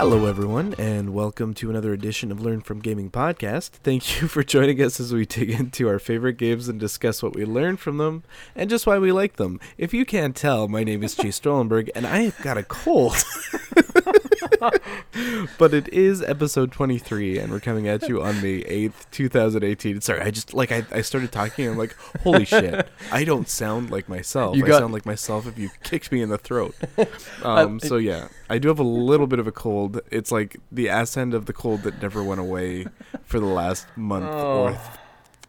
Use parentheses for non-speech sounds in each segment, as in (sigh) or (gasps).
Hello, everyone, and welcome to another edition of Learn from Gaming podcast. Thank you for joining us as we dig into our favorite games and discuss what we learned from them and just why we like them. If you can't tell, my name is Chase Strollenberg, and I have got a cold. (laughs) (laughs) but it is episode 23, and we're coming at you on May 8th, 2018. Sorry, I just, like, I, I started talking, and I'm like, holy shit, I don't sound like myself. You I sound like myself if you kicked me in the throat. (laughs) Um, so, yeah, I do have a little bit of a cold. It's like the ass end of the cold that never went away for the last month or th-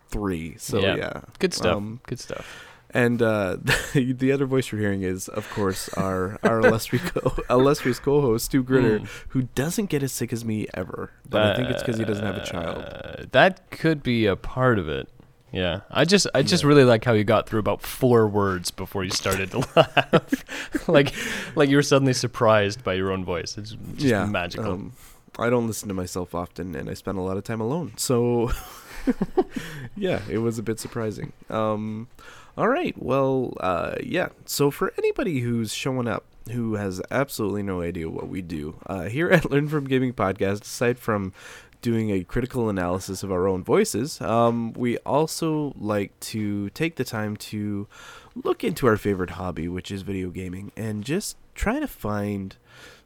three. So, Yeah. yeah. Good stuff. Um, Good stuff. And uh, the, (laughs) the other voice you're hearing is, of course, our our illustrious, co- (laughs) illustrious co-host Stu Gritter, Mm. who doesn't get as sick as me ever. But I think it's because he doesn't have a child. Uh, that could be a part of it. Yeah, I just I just Yeah. really like how you got through about four words before you started to (laughs) laugh, like like you were suddenly surprised by your own voice. It's just yeah, magical. Um, I don't listen to myself often, and I spend a lot of time alone. So, yeah, it was a bit surprising. Um, all right, well, uh, yeah. So for anybody who's showing up who has absolutely no idea what we do uh, here at (laughs) Learn from Gaming Podcast, aside from doing a critical analysis of our own voices, um, we also like to take the time to look into our favorite hobby, which is video gaming, and just try to find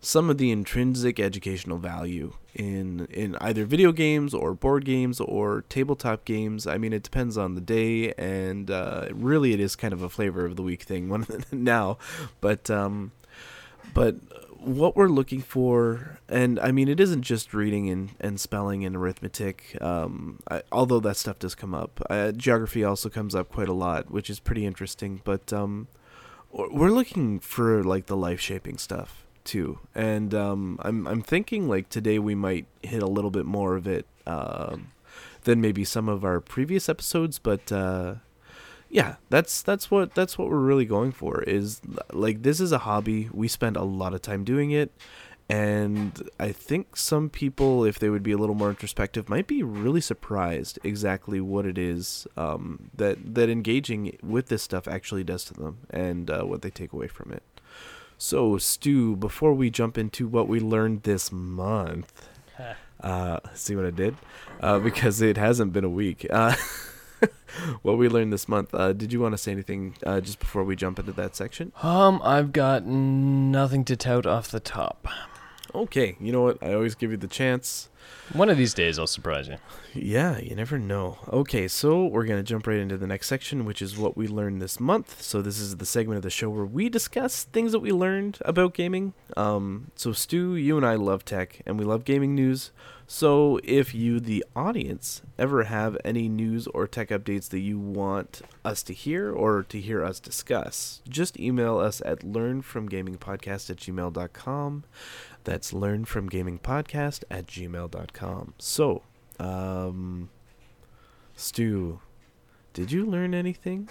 some of the intrinsic educational value in in either video games or board games or tabletop games. I mean, it depends on the day, and uh, really, it is kind of a flavor of the week thing (laughs) one now. But um, but what we're looking for, and I mean, it isn't just reading and, and spelling and arithmetic. Um, I, although that stuff does come up, uh, geography also comes up quite a lot, which is pretty interesting. But um, we're looking for like the life shaping stuff too. And um i'm i'm thinking like today we might hit a little bit more of it um than maybe some of our previous episodes but uh yeah that's that's what that's what we're really going for is like this is a hobby. We spend a lot of time doing it. And i think some people if they would be a little more introspective might be really surprised exactly what it is um, that that engaging with this stuff actually does to them and uh, what they take away from it so stu before we jump into what we learned this month (laughs) uh, see what i did? Uh, because it hasn't been a week. Uh, (laughs) what we learned this month uh, did you want to say anything uh, just before we jump into that section? Um, I've got nothing to tout off the top. Okay you know what i always give you the chance One of these days, I'll surprise you. Yeah, you never know. Okay, so we're going to jump right into the next section, which is what we learned this month. So this is the segment of the show where we discuss things that we learned about gaming. Um, so Stu, you and I love tech and we love gaming news. So if you, the audience, ever have any news or tech updates that you want us to hear or to hear us discuss, just email us at learnfromgamingpodcast at gmail.com. That's learnfromgamingpodcast at gmail.com. So, um, Stu, did you learn anything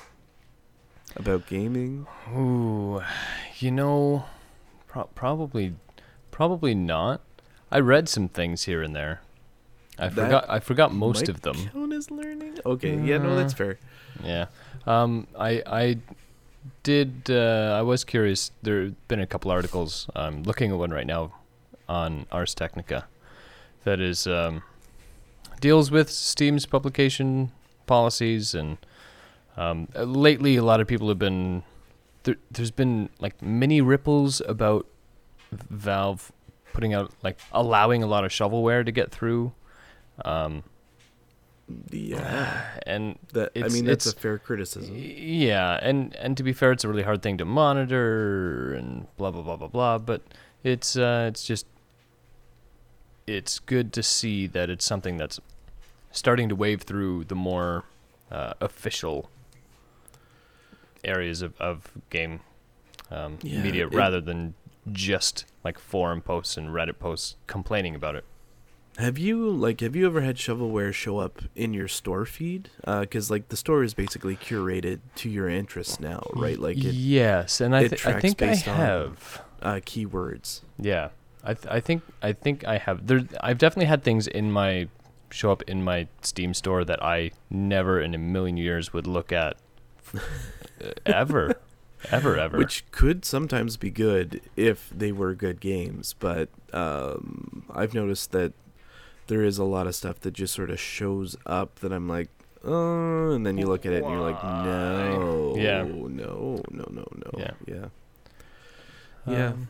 about gaming? Ooh, you know, pro- probably, probably not. I read some things here and there. I That forgot. I forgot most of them. Count as learning? Okay, yeah, no, that's Uh, fair. Yeah. Um, I I did. Uh, I was curious. There have been a couple articles. I'm looking at one right now on Ars Technica that is um, deals with Steam's publication policies and um, lately a lot of people have been there, there's been like many ripples about Valve putting out like allowing a lot of shovelware to get through um, Yeah, and that I mean that's a fair criticism. Yeah, and and to be fair, it's a really hard thing to monitor and blah blah blah blah blah. But it's uh, it's just it's good to see that it's something that's starting to wave through the more uh, official areas of of game um, Yeah, media it- rather than just like forum posts and Reddit posts complaining about it. Have you like have you ever had shovelware show up in your store feed? Because like the store is basically curated to your interests now, right? Like it, yes, and I th- I think I based on- have. uh, keywords. Yeah, I th- I think I think I have. There, I've definitely had things in my show up in my Steam store that I never in a million years would look at (laughs) ever. ever, ever. which could sometimes be good if they were good games. But um, I've noticed that there is a lot of stuff that just sort of shows up that I'm like, oh, and then you look at it and you're like, no, Yeah. no, no, no, no, Yeah. yeah. Yeah. Um,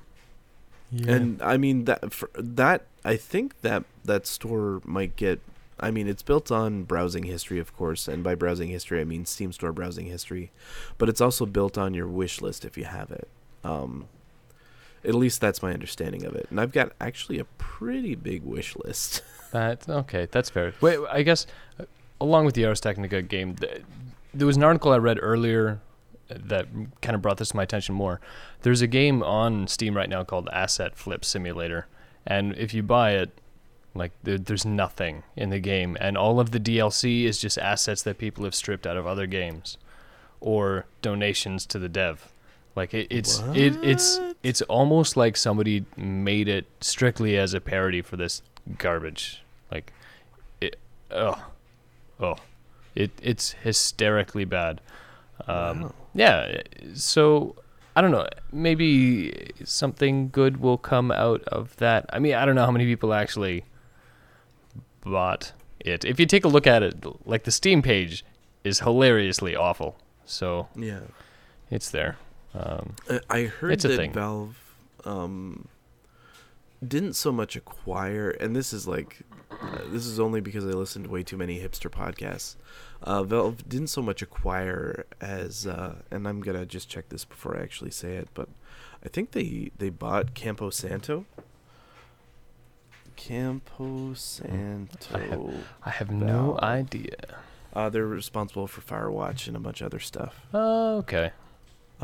yeah. And I mean that that I think that that store might get I mean it's built on browsing history of course and by browsing history I mean Steam store browsing history but it's also built on your wish list if you have it. Um at least that's my understanding of it. And I've got actually a pretty big wish list. (laughs) That okay, that's fair. Wait, I guess uh, along with the Ars Technica game, th- there was an article I read earlier that kind of brought this to my attention more. There's a game on Steam right now called Asset Flip Simulator, and if you buy it, like there, there's nothing in the game, and all of the DLC is just assets that people have stripped out of other games, or donations to the dev. Like it, it's it, it's it's almost like somebody made it strictly as a parody for this garbage. Like it, oh, oh, it it's hysterically bad. Um, Wow. Yeah, so I don't know. Maybe something good will come out of that. I mean, I don't know how many people actually bought it. If you take a look at it, like the Steam page is hilariously awful. So Yeah. it's there. Um, I heard It's a that thing. Valve um, didn't so much acquire, and this is like, uh, this is only because I listened to way too many hipster podcasts. Uh, Valve didn't so much acquire as, uh, and I'm gonna just check this before I actually say it, but I think they they bought Campo Santo. Campo Santo. I have no idea. Uh, they're responsible for Firewatch and a bunch of other stuff. Oh, okay.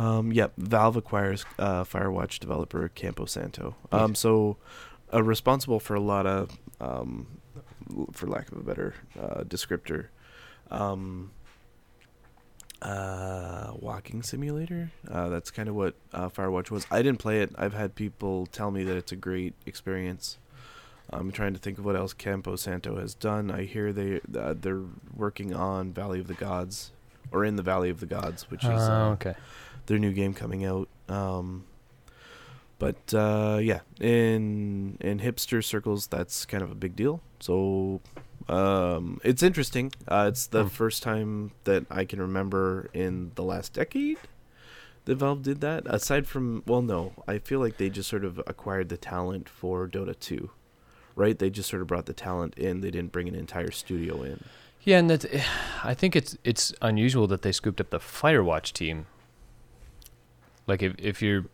Um, yep, Valve acquires uh, Firewatch developer Campo Santo. Um, so uh, responsible for a lot of, um, for lack of a better uh, descriptor, um, uh, walking simulator. Uh, that's kind of what uh, Firewatch was. I didn't play it. I've had people tell me that it's a great experience. I'm trying to think of what else Campo Santo has done. I hear they uh, they're working on Valley of the Gods, or in the Valley of the Gods, which is Oh, okay. Their new game coming out. Um, but uh, yeah, in in hipster circles, that's kind of a big deal. So um, it's interesting. Uh, it's the Hmm. first time that I can remember in the last decade that Valve did that. Aside from, well, no, I feel like they just sort of acquired the talent for Dota 2. Right? They just sort of brought the talent in. They didn't bring an entire studio in. Yeah, and that (sighs) I think it's it's unusual that they scooped up the Firewatch team. Like if if you're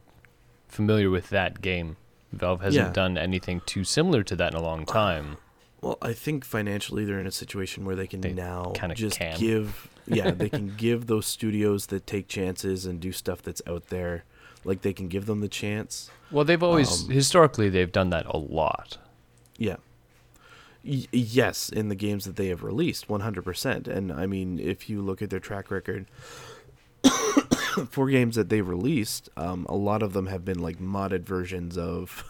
familiar with that game, Valve hasn't Yeah. done anything too similar to that in a long time. Well, I think financially they're in a situation where they can They now just can. give yeah, they can (laughs) give those studios that take chances and do stuff that's out there. Like they can give them the chance. Well, they've always Um, historically they've done that a lot. Yeah. Y- yes, in the games that they have released, 100%. And I mean, if you look at their track record (coughs) for games that they've released, um, a lot of them have been like modded versions of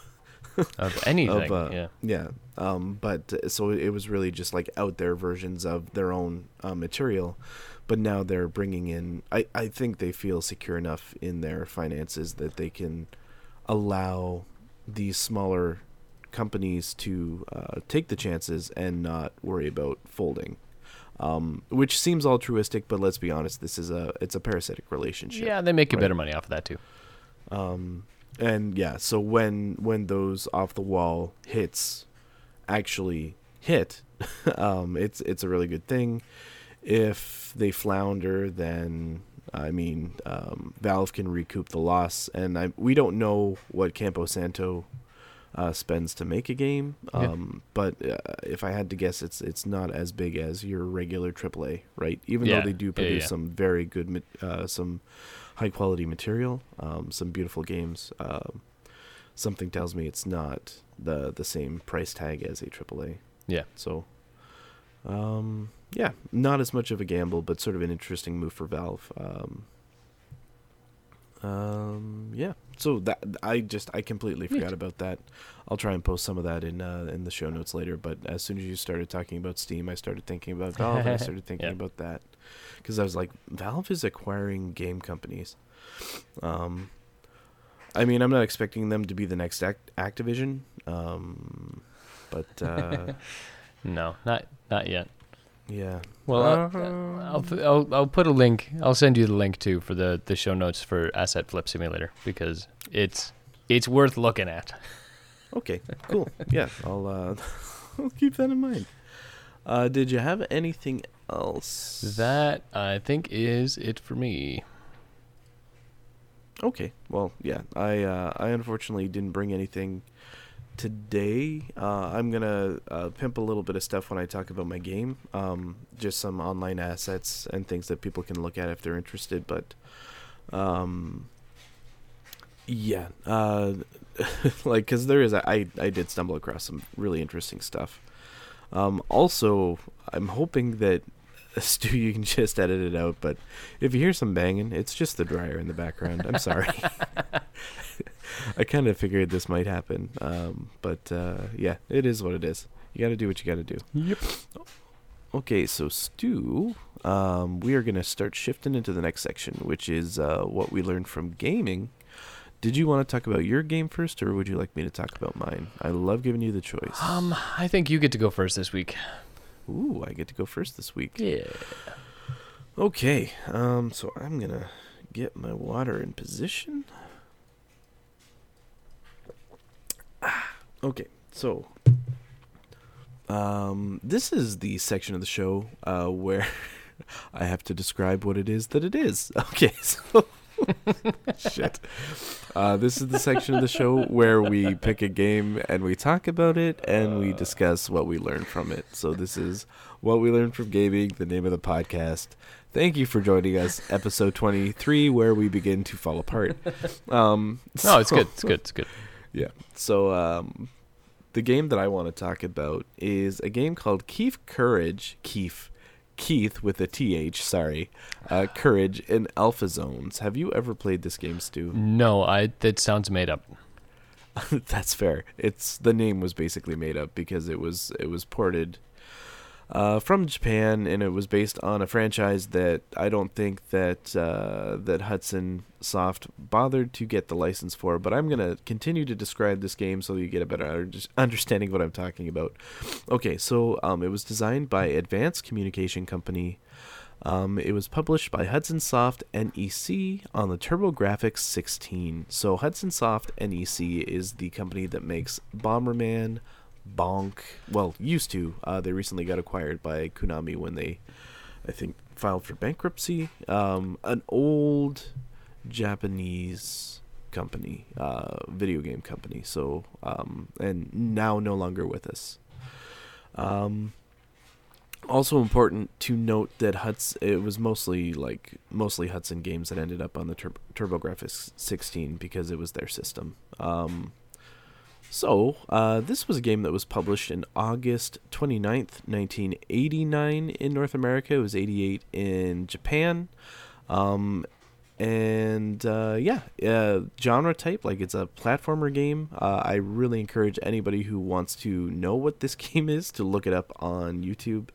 (laughs) Of anything, of uh, yeah. yeah. Um but uh, so it was really just like out there versions of their own uh, material. But now they're bringing in i i think they feel secure enough in their finances that they can allow these smaller companies to uh, take the chances and not worry about folding um, which seems altruistic but let's be honest this is a it's a parasitic relationship Yeah, they make a right. better money off of that too. um, and yeah, so when when those off the wall hits actually hit, (laughs) um, it's it's a really good thing. If they flounder, then I mean, um, Valve can recoup the loss, and I we don't know what Campo Santo uh, spends to make a game. Yeah. Um, but uh, if I had to guess, it's it's not as big as your regular AAA, right? Even Yeah, though they do produce yeah. some very good, uh, some high quality material, um, some beautiful games. Um, something tells me it's not the the same price tag as a AAA. Yeah. So, um, yeah, not as much of a gamble, but sort of an interesting move for Valve. Um, yeah. So that I just I completely forgot about that. I'll try and post some of that in uh, in the show notes later. But as soon as you started talking about Steam, I started thinking about (laughs) Valve. and I started thinking Yeah. about that because I was like, Valve is acquiring game companies. Um, I mean, I'm not expecting them to be the next Act- Activision, um, but uh, (laughs) No, not not yet. Yeah. Well, uh, I'll, I'll I'll put a link. I'll send you the link too for the the show notes for Asset Flip Simulator because it's it's worth looking at. Okay, cool. (laughs) yeah, I'll uh, (laughs) I'll keep that in mind. Uh, did you have anything else? That I think is it for me. Okay. Well, yeah. I uh, I unfortunately didn't bring anything today. Uh, I'm gonna uh, pimp a little bit of stuff when I talk about my game. Um, just some online assets and things that people can look at if they're interested. But, um, yeah. Uh, (laughs) like, cause there is I I did stumble across some really interesting stuff. Um, also, I'm hoping that (laughs) Stu, you can just edit it out. But if you hear some banging, it's just the dryer in the background. I'm sorry. (laughs) I kind of figured this might happen, um, but uh, yeah, it is what it is. You got to do what you got to do. Yep. Okay, so Stu, um, we are going to start shifting into the next section, which is uh, what we learned from gaming. Did you want to talk about your game first, or would you like me to talk about mine? I love giving you the choice. Um, I think you get to go first this week. Ooh, I get to go first this week. Yeah. Okay, um, so I'm gonna get my water in position. Okay, so um, this is the section of the show uh, where (laughs) I have to describe what it is that it is. (laughs) Okay, so (laughs) shit. Uh, this is the section of the show where we pick a game and we talk about it and we discuss what we learned from it. So this is what we learned from gaming, the name of the podcast. Thank you for joining us, episode twenty-three, where we begin to fall apart. Um, No, it's good. It's good. It's good. Yeah. So um, the game that I want to talk about is a game called Keith Courage. Keith. Keith with a TH, sorry. Uh, (sighs) Courage in Alpha Zones. Have you ever played this game, Stu? No, I that sounds made up. (laughs) That's fair. It's the name was basically made up because it was it was ported uh, from Japan and it was based on a franchise that I don't think that uh, that Hudson Soft bothered to get the license for. But I'm gonna continue to describe this game so you get a better understanding of what I'm talking about. Okay, so um, it was designed by Advanced Communication Company. Um, it was published by Hudson Soft NEC on the TurboGrafx 16. So Hudson Soft NEC is the company that makes Bomberman, Bonk. Well, used to. Uh, they recently got acquired by Konami when they, I think, filed for bankruptcy. Um, an old Japanese company, uh, video game company. So, um, and now no longer with us. Um, also important to note that Hudson it was mostly like mostly Hudson games that ended up on the Tur- TurboGrafx 16 because it was their system. Um, so, uh, this was a game that was published in August 29th, 1989 in North America. It was 88 in Japan. Um, and uh, yeah, uh, genre type like it's a platformer game. Uh, I really encourage anybody who wants to know what this (laughs) game is to look it up on YouTube.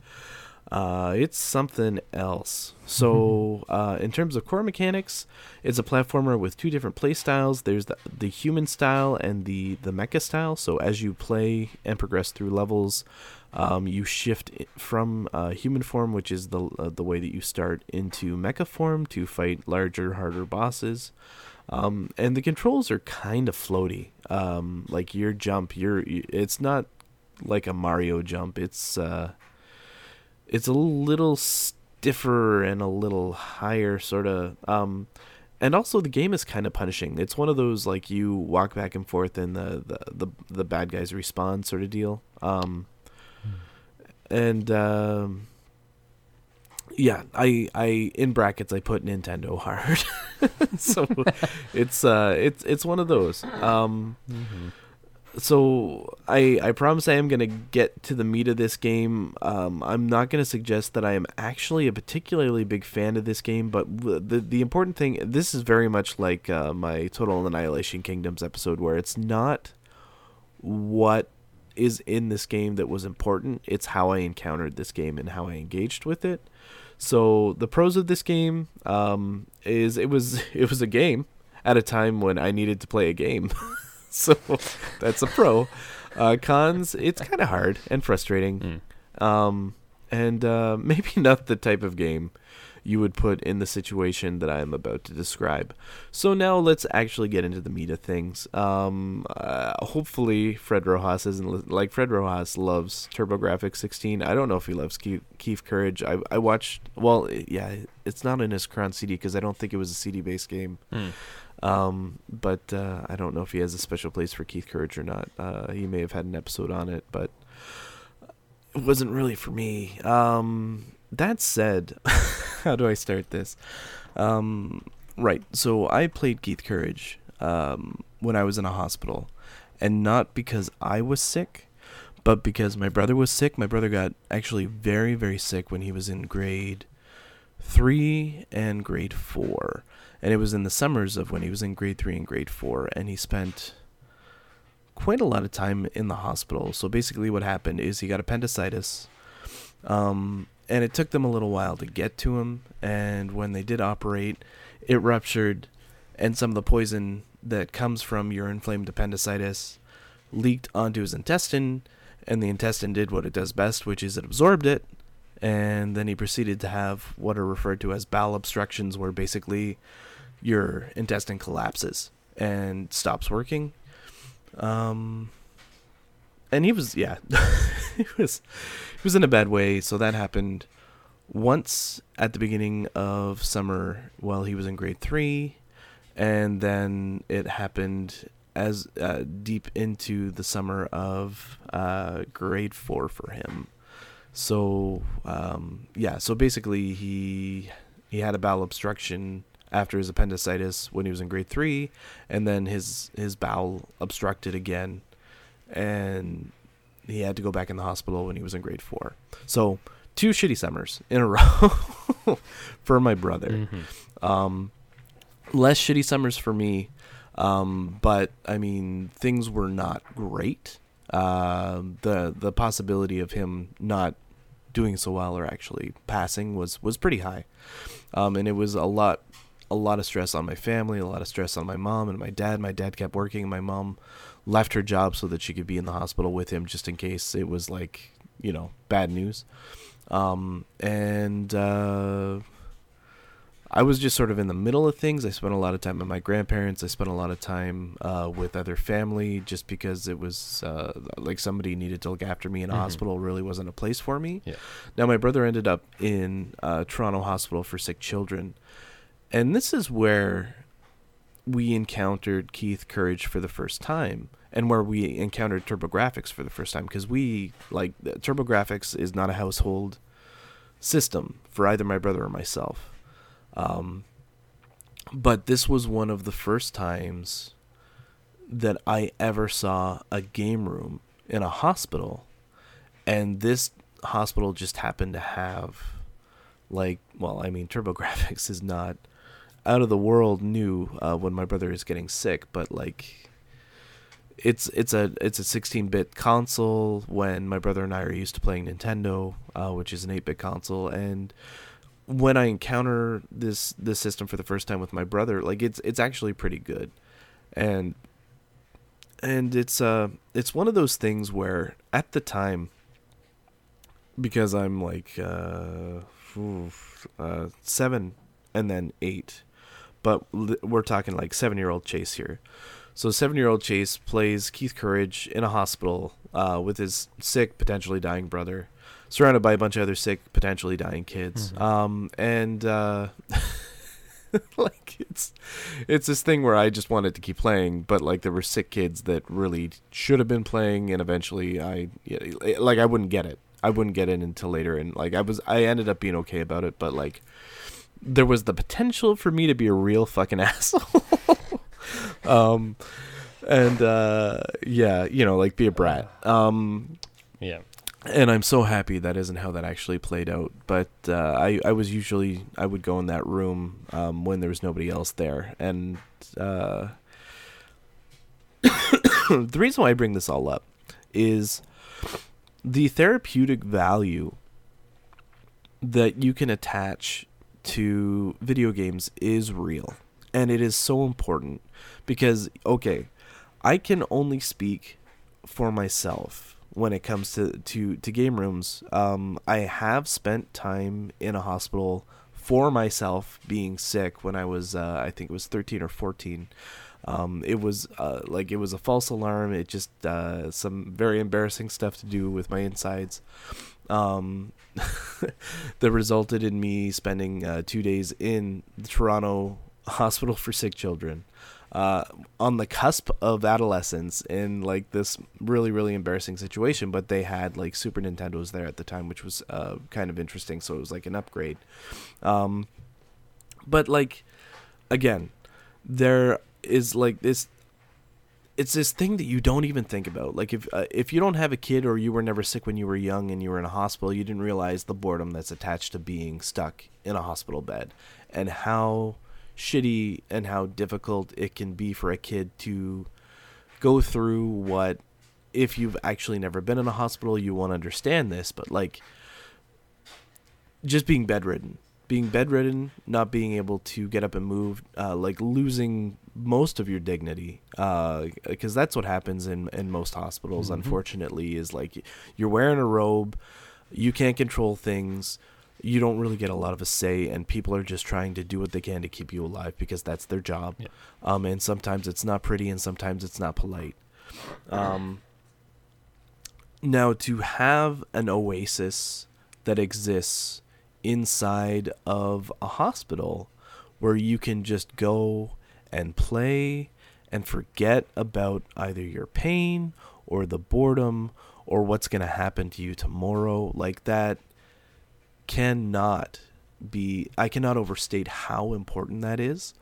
Uh, it's something else. So, uh, in terms of core mechanics, it's a platformer with two different play styles. There's the, the human style and the, the mecha style. So, as you play and progress through levels, um, you shift from uh, human form, which is the uh, the way that you start, into mecha form to fight larger, harder bosses. Um, and the controls are kind of floaty. Um, like your jump, your it's not like a Mario jump. It's uh, it's a little stiffer and a little higher, sort of. Um, and also the game is kind of punishing. It's one of those like you walk back and forth and the the the, the bad guys respawn sort of deal. Um, and um, yeah, I I in brackets I put Nintendo (laughs) hard. so it's uh it's it's one of those. Um, so I I promise I am gonna get to the meat of this game. Um, I'm not gonna suggest that I am actually a particularly big fan of this game, but the the important thing this is very much like uh, my Total Annihilation Kingdoms episode, where it's not what is in this game that was important. It's how I encountered this game and how I engaged with it. So the pros of this game um, is it was (laughs) it was a game at a time when I needed to play a game. (laughs) (laughs) so that's a pro. Uh, cons, it's kind of hard and frustrating. Mm. Um, and uh, (laughs) maybe not the type of game you would put in the situation that I am about to describe. So now let's actually get into the meat of things. Um, uh, hopefully, Fred Rojas isn't li- like Fred Rojas loves TurboGrafx 16. I don't know if he loves Keith, Keith Courage. I I watched. Well, yeah, it's not in his Crown CD because I don't think it was a CD based game. Mm. Um, but uh, I don't know if he has a special place for Keith Courage or not. Uh, he may have had an episode on it, but it wasn't really for me. Um, that said, (laughs) how do I start this? Um, right. So I played Keith Courage um, when I was in a hospital, and not because I was sick, but because my brother was sick. My brother got actually very, very sick when he was in grade three and grade four. And it was in the summers of when he was in grade three and grade four, and he spent quite a lot of time in the hospital. So basically, what happened is he got appendicitis. Um, and it took them a little while to get to him. And when they did operate, it ruptured, and some of the poison that comes from your inflamed appendicitis leaked onto his intestine, and the intestine did what it does best, which is it absorbed it. And then he proceeded to have what are referred to as bowel obstructions, where basically your intestine collapses and stops working. Um, and he was yeah (laughs) he was he was in a bad way. So that happened once at the beginning of summer while he was in grade 3 and then it happened as uh, deep into the summer of uh, grade 4 for him. So um, yeah so basically he he had a bowel obstruction after his appendicitis when he was in grade 3 and then his his bowel obstructed again and he had to go back in the hospital when he was in grade four. So two shitty summers in a (laughs) row for my brother. Mhm. Um, less shitty summers for me, um, but I mean things were not great. Uh, the the possibility of him not doing so well or actually passing was was pretty high, um, and it was a lot a lot of stress on my family, a lot of stress on my mom and my dad. My dad kept working, and my mom left her job so that she could be in the hospital with him just in case it was like you know bad news um, and uh, i was just sort of in the middle of things i spent a lot of time with my grandparents i spent a lot of time uh, with other family just because it was uh, like somebody needed to look after me in a Mhm. hospital really wasn't a place for me Yeah. now my brother ended up in uh, toronto hospital for sick children and this is where we encountered Keith Courage for the first time and where we encountered TurboGrafx for the first time because we like TurboGrafx is not a household system for either my brother or myself. Um, but this was one of the first times that I ever saw a game room in a hospital and this hospital just happened to have like well I mean TurboGrafx (laughs) is not out of the world new uh, when my brother is getting sick, but like it's it's a it's a 16-bit console when my brother and I are used to playing Nintendo, uh, which is an 8-bit console, and when I encounter this this system for the first time with my brother, like it's it's actually pretty good, and and it's uh it's one of those things where at the time because I'm like uh, oof, uh seven and then eight but we're talking like seven year old Chase here. So seven year old Chase plays Keith Courage in a hospital uh, with his sick, potentially dying brother, surrounded by a bunch of other sick, potentially dying kids. Mhm. Um, and uh, (laughs) like it's it's this thing where I just wanted to keep playing, but like there were sick kids that really should have been playing, and eventually I like I wouldn't get it. I wouldn't get it until later, and like I was I ended up being okay about it, but like there was the potential for me to be a real fucking (laughs) asshole. um and uh yeah, you know, like be a brat. Um Yeah. and I'm so happy that isn't how that actually played out. But uh, I I was usually I would go in that room um, when there was nobody else there, and uh, (coughs) the reason why I bring this all up is the therapeutic value that you can attach to video games is real. And it is so important because, okay, I can only speak for myself when it comes to, to, to game rooms. Um, I have spent time in a hospital for myself being sick when I was, uh, I think it was 13 or 14. Um, it was uh, like it was a false alarm. It just uh, some very embarrassing stuff to do with my insides. Um, (laughs) that resulted in me spending uh, two days in the Toronto (laughs) Hospital for Sick Children. Uh, on the cusp of adolescence in like this really really embarrassing situation but they had like super nintendos there at the time which was uh, kind of interesting so it was like an upgrade um, but like again there is like this it's this thing that you don't even think about. Like if uh, if you don't have a kid or you were never sick when you were young and you were in a hospital, you didn't realize the boredom that's attached to being stuck in a hospital bed and how shitty and how difficult it can be for a kid to go through what if you've actually never been in a hospital, you won't understand this, but like just being bedridden being bedridden, not being able to get up and move, uh, like losing most of your dignity, because uh, that's what happens in in most hospitals. Mm-hmm. Unfortunately, is like you're wearing a robe, you can't control things, you don't really get a lot of a say, and people are just trying to do what they can to keep you alive because that's their job. Yeah. Um, and sometimes it's not pretty, and sometimes it's not polite. Um, now to have an oasis that exists inside of a hospital where you can just go and play and forget about either your pain or the boredom or what's going to happen to you tomorrow like that cannot be I cannot overstate how important that is.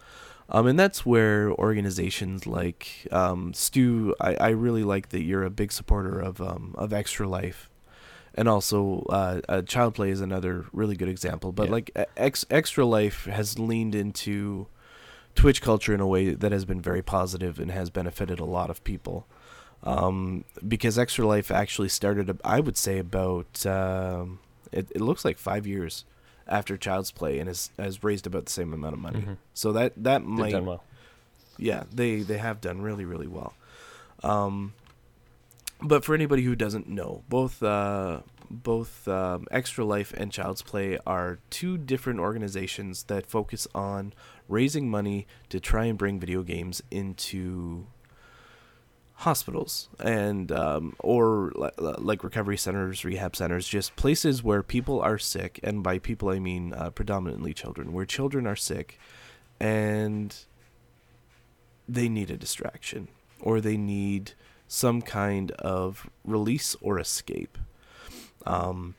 Um, and that's where organizations like um, Stu, I, I really like that you're a big supporter of um, of Extra Life and also uh, uh, child play is another really good example. But yeah. like X, Extra Life has leaned into Twitch culture in a way that has been very positive and has benefited a lot of people. Um, because Extra Life actually started, I would say, about um, it, it looks like five years after Child's Play and has has raised about the same amount of money. Mm-hmm. So that that might, well. yeah, they they have done really really well. Um, but for anybody who doesn't know, both uh, both um, Extra Life and Child's Play are two different organizations that focus on raising money to try and bring video games into hospitals and um, or like recovery centers, rehab centers, just places where people are sick, and by people I mean uh, predominantly children, where children are sick and they need a distraction or they need some kind of release or escape. Um,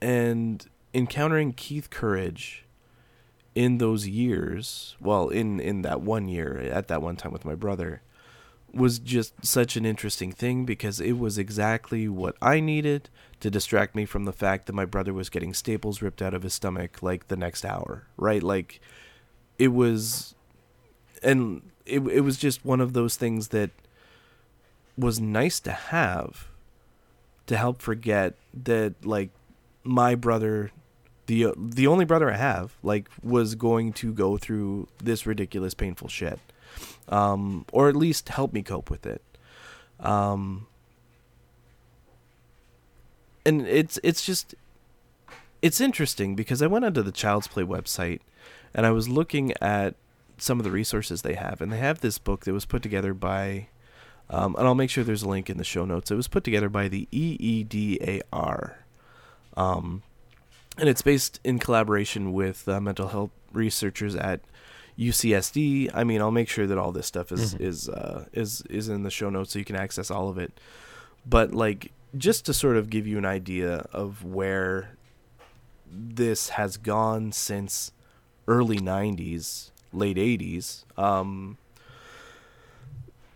and encountering Keith Courage in those years, well, in, in that one year, at that one time with my brother, was just such an interesting thing because it was exactly what I needed to distract me from the fact that my brother was getting staples ripped out of his stomach like the next hour, right? Like it was and it it was just one of those things that was nice to have to help forget that like my brother the the only brother I have like was going to go through this ridiculous painful shit um or at least help me cope with it. Um and it's it's just it's interesting because I went onto the Child's Play website and I was looking at some of the resources they have, and they have this book that was put together by, um, and I'll make sure there's a link in the show notes. It was put together by the EEDAR, um, and it's based in collaboration with uh, mental health researchers at UCSD. I mean, I'll make sure that all this stuff is mm-hmm. is uh, is is in the show notes so you can access all of it. But like, just to sort of give you an idea of where this has gone since early 90s late 80s, um,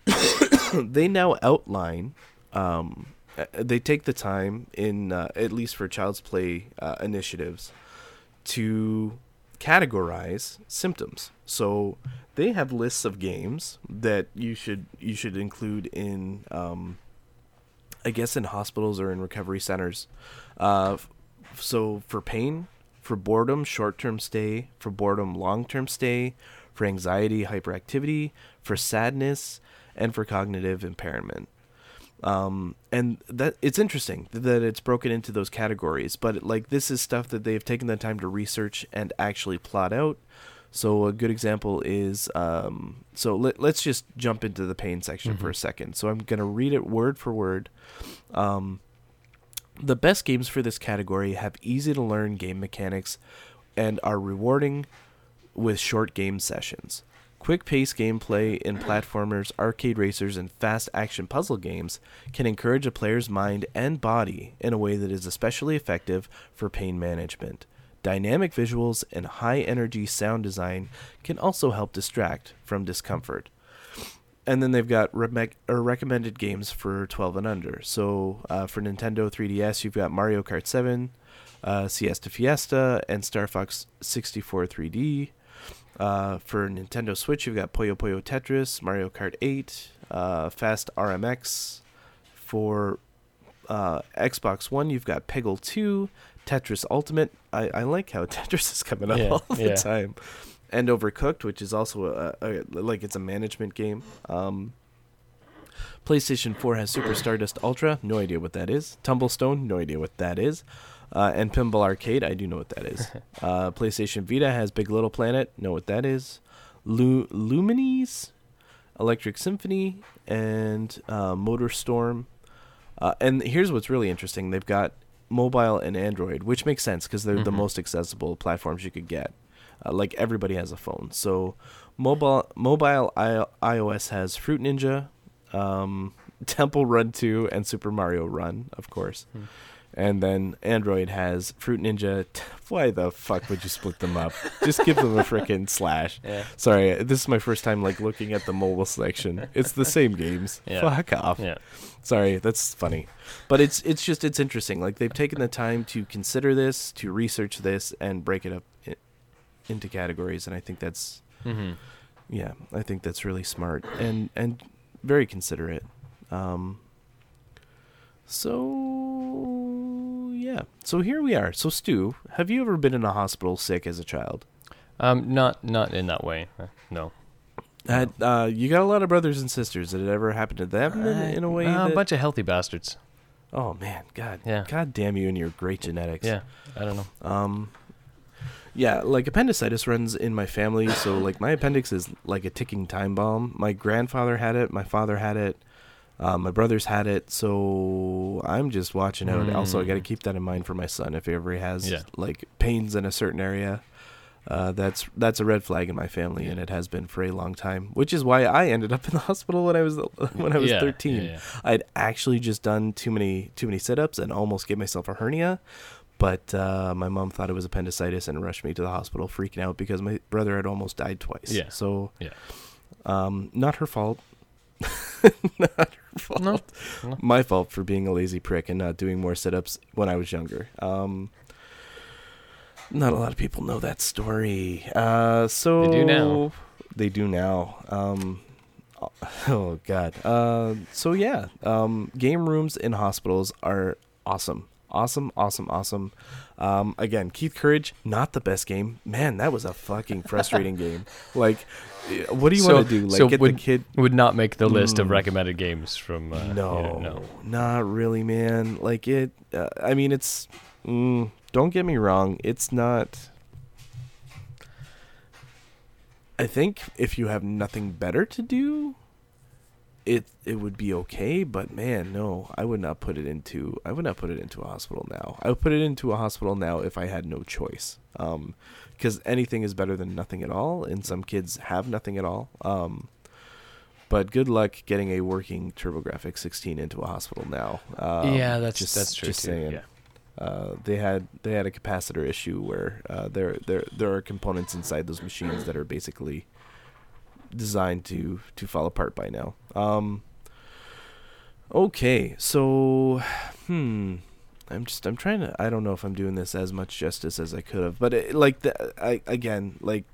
(coughs) they now outline, um, they take the time in, uh, at least for child's play uh, initiatives, to categorize symptoms. So they have lists of games that you should you should include in um, I guess in hospitals or in recovery centers. Uh, so for pain, for boredom, short-term stay, for boredom, long-term stay, for anxiety, hyperactivity, for sadness, and for cognitive impairment. Um, and that it's interesting that it's broken into those categories, but like this is stuff that they've taken the time to research and actually plot out. So a good example is um, so let, let's just jump into the pain section for a second. So I'm gonna read it word for word. Um, the best games for this category have easy to learn game mechanics and are rewarding with short game sessions. Quick paced gameplay in platformers, arcade racers, and fast action puzzle games can encourage a player's mind and body in a way that is especially effective for pain management. Dynamic visuals and high energy sound design can also help distract from discomfort and then they've got re- recommended games for 12 and under. So uh, for Nintendo 3DS, you've got Mario Kart 7, uh, Siesta Fiesta, and Star Fox 64 3D. Uh, for Nintendo Switch, you've got Puyo Puyo Tetris, Mario Kart 8, uh, Fast RMX. For uh, Xbox One, you've got Peggle 2, Tetris Ultimate. I, I like how (laughs) Tetris is coming up Yeah, all the yeah. time. And Overcooked, which is also a, a like it's a management game. Um, PlayStation 4 has Super Stardust Ultra. No idea what that is. Tumblestone. No idea what that is. Uh, and Pinball Arcade. I do know what that is. (laughs) uh, PlayStation Vita has Big Little Planet. Know what that is. Lu- Lumines, Electric Symphony, and uh, Motor Storm. Uh, and here's what's really interesting: they've got mobile and Android, which makes sense because they're the Mhm. most accessible platforms you could get. Uh, like everybody has a phone, so mobile mobile I- iOS has Fruit Ninja, um, (laughs) Temple Run 2, and Super Mario Run, of course. Hmm. And then Android has Fruit Ninja. T- Why the fuck would you split them up? Just give them a freaking slash. (laughs) Yeah. Sorry, this is my first time like looking at the mobile section. It's the same games. (laughs) Yeah. Fuck off. Yeah. Sorry, that's funny. But it's it's just it's interesting. Like they've taken the time to consider this, to research this and break it up i- into categories and I think that's Mm-hmm. yeah, I think that's really smart and and very considerate. Um so yeah. So here we are. So Stu, have you ever been in a hospital sick as a child? Um, not not in that way. Uh, no. Had uh, you got a lot of brothers and sisters? Did it ever happen to them in, in a way? Uh, that, a bunch of healthy bastards. oh man, God, Yeah. God damn you and your great genetics. Yeah. I don't know. Um, yeah, like appendicitis runs in my family, so like my appendix is like a ticking time bomb. My grandfather had it, my father had it, uh, my brothers had it, so I'm just watching out. Also, I got to Mm. keep that in mind for my son if he ever he has Yeah. like pains in a certain area. Uh, that's that's a red flag in my family, and it has been for a long time. Which is why I ended up in the (laughs) hospital when I was (laughs) when I was Yeah, 13. yeah, yeah. I'd actually just done too many too many sit-ups and almost gave myself a hernia. But uh, my mom thought it was appendicitis and rushed me to the hospital, freaking out because my brother had almost died twice. Yeah. So, Yeah. um, not her fault. (laughs) not her fault. No, no. My fault for being a lazy prick and not doing more sit-ups when I was younger. Um, not a lot of people know that story. Uh, so They do now. They do now. Um, (laughs) oh God. Uh, so yeah, um, game rooms in hospitals are awesome. Awesome, awesome, awesome. Um, again, Keith Courage, not the best game. Man, that was a fucking frustrating (laughs) game. Like, eh, what do you So- want to do? Like, so get would- the kid Would not make the list of Mm. recommended games from. Uh, you no, know, no. not really, man. Like it. Uh, I mean, it's. Mm, don't get me wrong. It's not. I think if you have nothing better to do, it it would be okay. But man, no, I would not put it into. I would not put it into a hospital now. I would put it into a hospital now if I had no choice. Um, because anything is better than nothing at all, and some kids have nothing at all. Um. But good luck getting a working TurboGrafx 16 into a hospital now. Um, yeah, that's just- that's true just too. saying. Yeah. Uh, they had they had a capacitor issue where uh, there there there are components inside those machines that are basically designed to to fall apart by now. Um, okay, so hmm, I'm just I'm trying to I don't know if I'm doing this as much justice as I could have, but it, like the I again like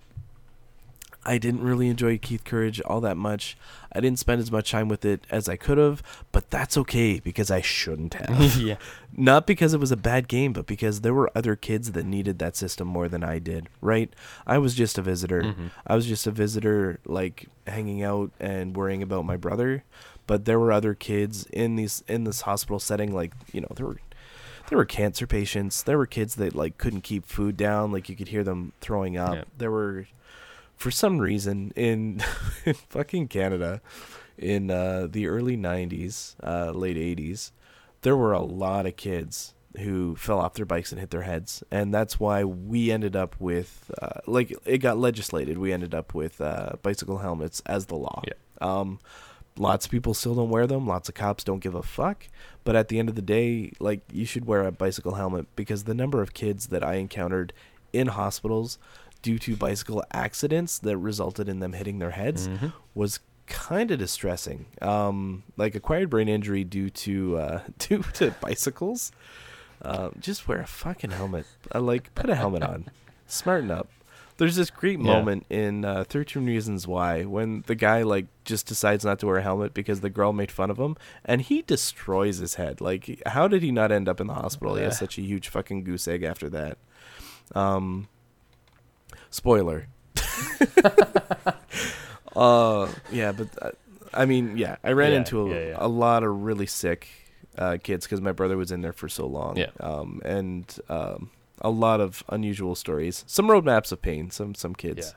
I didn't really enjoy Keith Courage all that much. I didn't spend as much time with it as I could have, but that's okay because I shouldn't (laughs) have. yeah. Not because it was a bad game, but because there were other kids that needed that system more than I did, right? I was just a visitor. Mhm. I was just a visitor, like hanging out and worrying about my brother. But there were other kids in these in this hospital setting, like you know, there were there were cancer patients. There were kids that like couldn't keep food down, like you could hear them throwing up. Yeah. There were, for some reason, in, (laughs) in fucking Canada, in uh, the early '90s, uh, late '80s, there were a lot of kids who fell off their bikes and hit their heads, and that's why we ended up with, uh, like, it got legislated. We ended up with uh, bicycle helmets as the law. Yeah. Um, lots of people still don't wear them. Lots of cops don't give a fuck. But at the end of the day, like, you should wear a bicycle helmet because the number of kids that I encountered in hospitals due to bicycle accidents that resulted in them hitting their heads Mhm. was kind of distressing. Um, like acquired brain injury due to uh, (laughs) due to bicycles. Uh, just wear a fucking helmet. I like put a helmet on. Smarten up. There's this great Yeah. moment in uh, 13 Reasons Why when the guy like just decides not to wear a helmet because the girl made fun of him and he destroys his head. Like how did he not end up in the hospital? He has Uh. such a huge fucking goose egg after that. Um spoiler. (laughs) uh yeah, but uh, I mean, yeah, I ran Yeah, into a, yeah, yeah. a lot of really sick uh, kids because my brother was in there for so long. Yeah. Um, and um, a lot of unusual stories. Some roadmaps of pain. Some some kids.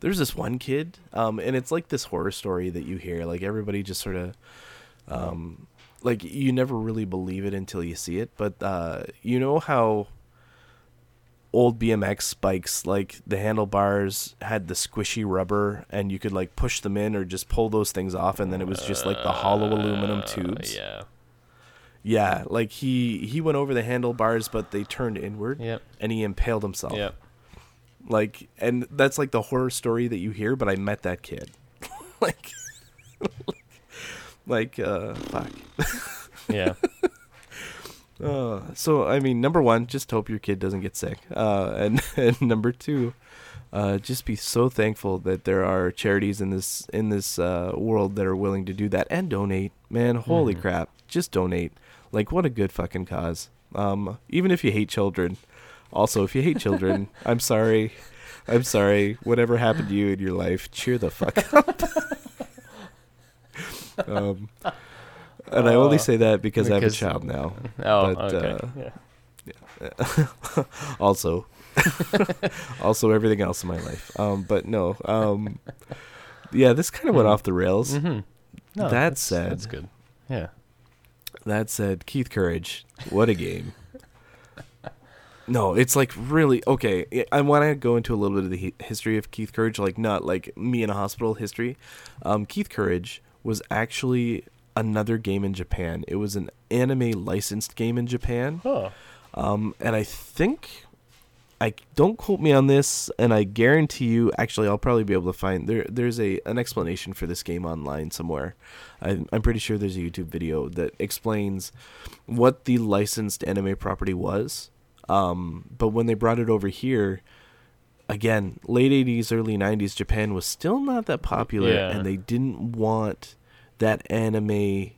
There's this one kid, um, and it's like this horror story that you hear. Like everybody just sort of, um, like you never really believe it until you see it. But uh, you know how old BMX bikes, like the handlebars had the squishy rubber, and you could like push them in or just pull those things off, and then it was just like the hollow aluminum Uh, tubes. Yeah. Yeah, like he he went over the handlebars, but they turned inward, Yep. and he impaled himself. Yep. Like, and that's like the horror story that you hear. But I met that kid, (laughs) like, (laughs) like, uh, fuck. Yeah. (laughs) Uh, so I mean, number one, just hope your kid doesn't get sick. Uh, and (laughs) and number two, uh, just be so thankful that there are charities in this in this uh, world that are willing to do that and donate. Man, holy Mhm. crap, just donate. Like, what a good fucking cause. Um, even if you hate children. Also, if you hate children, (laughs) I'm sorry. I'm sorry. Whatever happened to you in your life, cheer the fuck (laughs) up. um, and I only Uh, say that because, I have a child now. (laughs) Oh, But, okay. uh, yeah. (laughs) also, (laughs) also everything else in my life. Um, but no. Um, yeah, this kind of went Hmm. off the rails. Mm-hmm. No, That that's, said- that's good. Yeah. That said, Keith Courage, what a game. No, it's like really okay. I- I want to go into a little bit of the history of Keith Courage, like not like me in a hospital history. Um, Keith Courage was actually another game in Japan. It was an anime licensed game in Japan. Oh. Um, and I think I don't quote me on this, and I guarantee you, actually, I'll probably be able to find there. There's a an explanation for this game online somewhere. I'm, I'm pretty sure there's a YouTube video that explains what the licensed anime property was. Um, but when they brought it over here, again, late '80s, early '90s, Japan was still not that popular, Yeah. and they didn't want that anime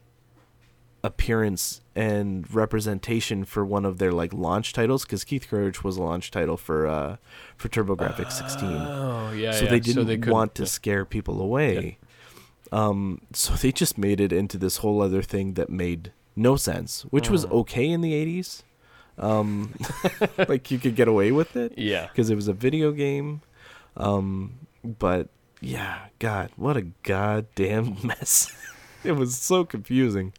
appearance and representation for one of their like launch titles because Keith Courage was a launch title for uh for TurboGrafx 16 Oh, yeah. So yeah. they didn't couldn't- want to yeah. scare people away um so they just made it into this whole other thing that made no sense which was Mm. okay in the 80s um (laughs) (laughs) like you could get away with it Yeah. because it was a video game um but yeah god what a goddamn (laughs) mess. It was so confusing.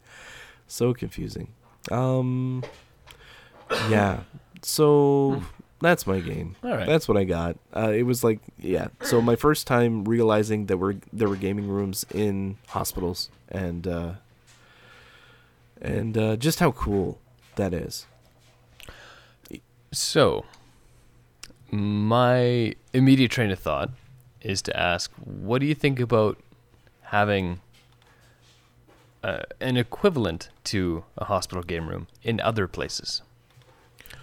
So confusing. Um yeah so that's my game. All right. that's what i got. Uh, it was like yeah so my first time realizing that we're there were gaming rooms in hospitals and uh and uh just how cool that is. So, my immediate train of thought is to ask, what do you think about having uh, an equivalent to a hospital game room in other places?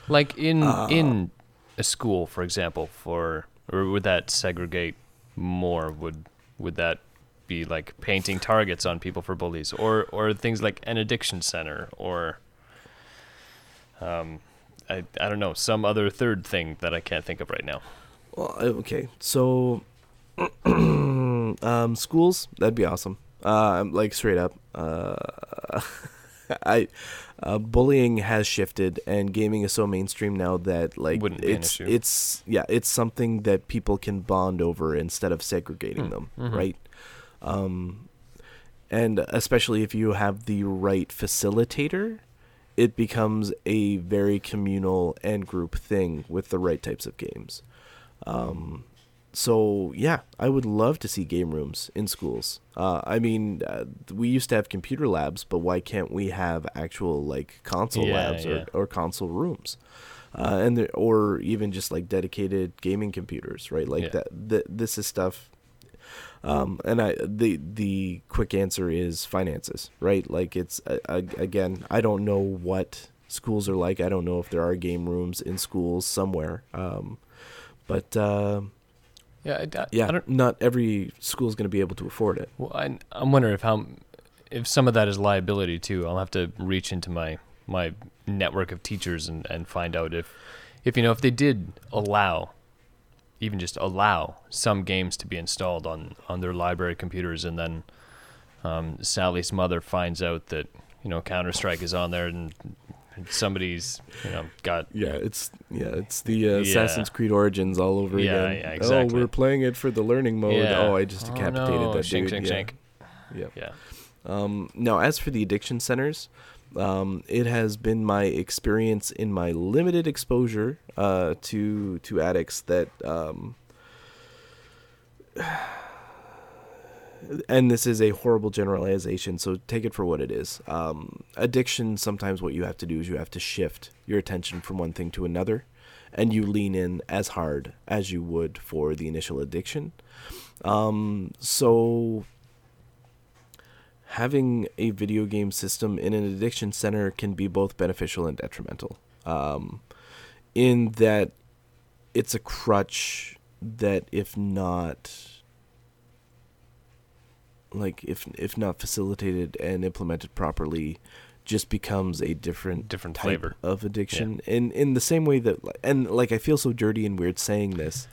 Like in Uh. in a school, for example, for or would that segregate more? Would would that be like painting targets on people for bullies, or or things like an addiction center, or um, I I don't know some other third thing that I can't think of right now. Well, okay, so (clears throat) um, schools that'd be awesome. Uh, like straight up, uh, (laughs) I uh, bullying has shifted, and gaming is so mainstream now that like Wouldn't it's it's yeah, it's something that people can bond over instead of segregating Hmm, them, mhm. right? Um, and especially if you have the right facilitator, it becomes a very communal and group thing with the right types of games. Um, so yeah, I would love to see game rooms in schools. Uh, I mean, uh, we used to have computer labs, but why can't we have actual like console Yeah, labs yeah. or, or console rooms? Uh, and there, or even just like dedicated gaming computers, right? Like Yeah. that. Th- this is stuff. Um, and I the the quick answer is finances, right? Like it's uh, again, I don't know what schools are like. I don't know if there are game rooms in schools somewhere. Um, but uh, Yeah, I, I, yeah, I don't. not every school is going to be able to afford it. Well, I, I'm wondering if how if some of that is liability too. I'll have to reach into my my network of teachers and, and find out if if you know if they did allow even just allow some games to be installed on on their library computers and then um, Sally's mother finds out that you know Counter Strike is on there and somebody's you know got Yeah, it's yeah, it's the uh, Yeah. Assassin's Creed Origins all over Yeah, again. yeah, Oh, we're playing it for the learning mode. Yeah. Oh, I just Oh, decapitated no. that Shank, dude. shank, yeah. shank. Yeah. yeah Um, now, as for the addiction centers, um, it has been my experience in my limited exposure uh, to to addicts that, um, and this is a horrible generalization, so take it for what it is. Um, addiction. Sometimes what you have to do is you have to shift your attention from one thing to another, and you lean in as hard as you would for the initial addiction. Um, so having a video game system in an addiction center can be both beneficial and detrimental. Um, in that it's a crutch that if not like if if not facilitated and implemented properly just becomes a different Different type flavor. of addiction in in the same way that and like I feel so dirty and weird saying this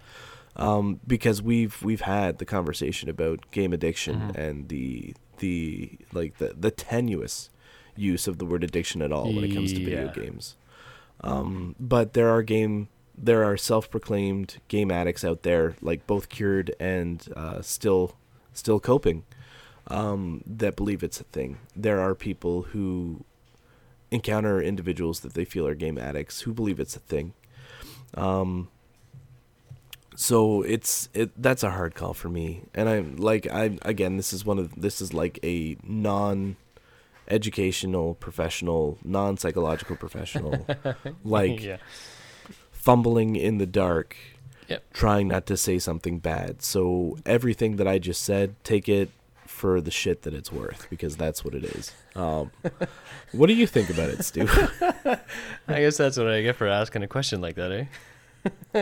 um, because we've we've had the conversation about game addiction Mhm. and the the like the the tenuous use of the word addiction at all when it comes to video games. Um, but there are game there are self-proclaimed game addicts out there, like both cured and uh, still still coping, um, that believe it's a thing. There are people who encounter individuals that they feel are game addicts who believe it's a thing. Um, so it's it that's a hard call for me and i'm like i again this is one of this is like a non educational professional non psychological professional (laughs) like yeah fumbling in the dark Yep. trying not to say something bad so everything that i just said take it for the shit that it's worth because that's what it is um what do you think about it stu (laughs) I guess that's what I get for asking a question like that, eh?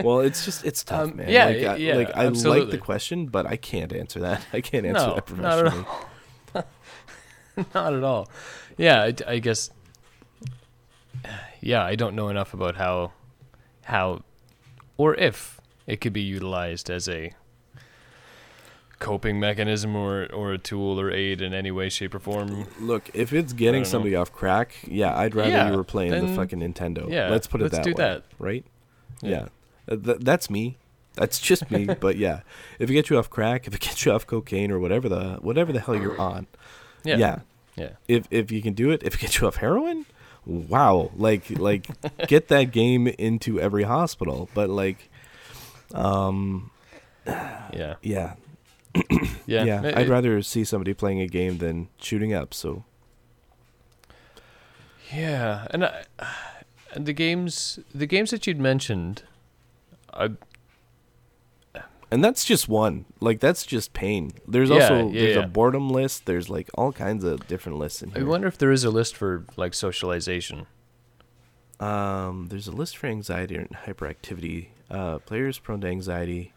well it's just it's (laughs) tough Um, man yeah, like, I, yeah, like i like the question but i can't answer that (laughs) i can't answer No, that not at professionally Not at all. Yeah, I, I guess. Yeah, I don't know enough about how, how, or if it could be utilized as a coping mechanism or or a tool or aid in any way, shape, or form. Look, if it's getting don't know. somebody off crack, yeah, I'd rather Yeah, you were playing the fucking Nintendo. yeah, let's put it let's that do way, that. right? Yeah. Yeah, th- that's me. That's just me. (laughs) but yeah, if it gets you off crack, if it gets you off cocaine or whatever the whatever the hell you're on, Yeah, yeah, yeah. if if you can do it, if it gets you off heroin, wow, like like get that game into every hospital. But like, um, yeah, yeah, (coughs) yeah. yeah, It- I'd rather see somebody playing a game than shooting up. So Yeah, and I, and the games, the games that you'd mentioned, I And that's just one. Like that's just pain. There's Yeah, also yeah, there's yeah. a boredom list. There's like all kinds of different lists in here. I wonder if there is a list for like socialization. Um, there's a list for anxiety and hyperactivity. Uh, players prone to anxiety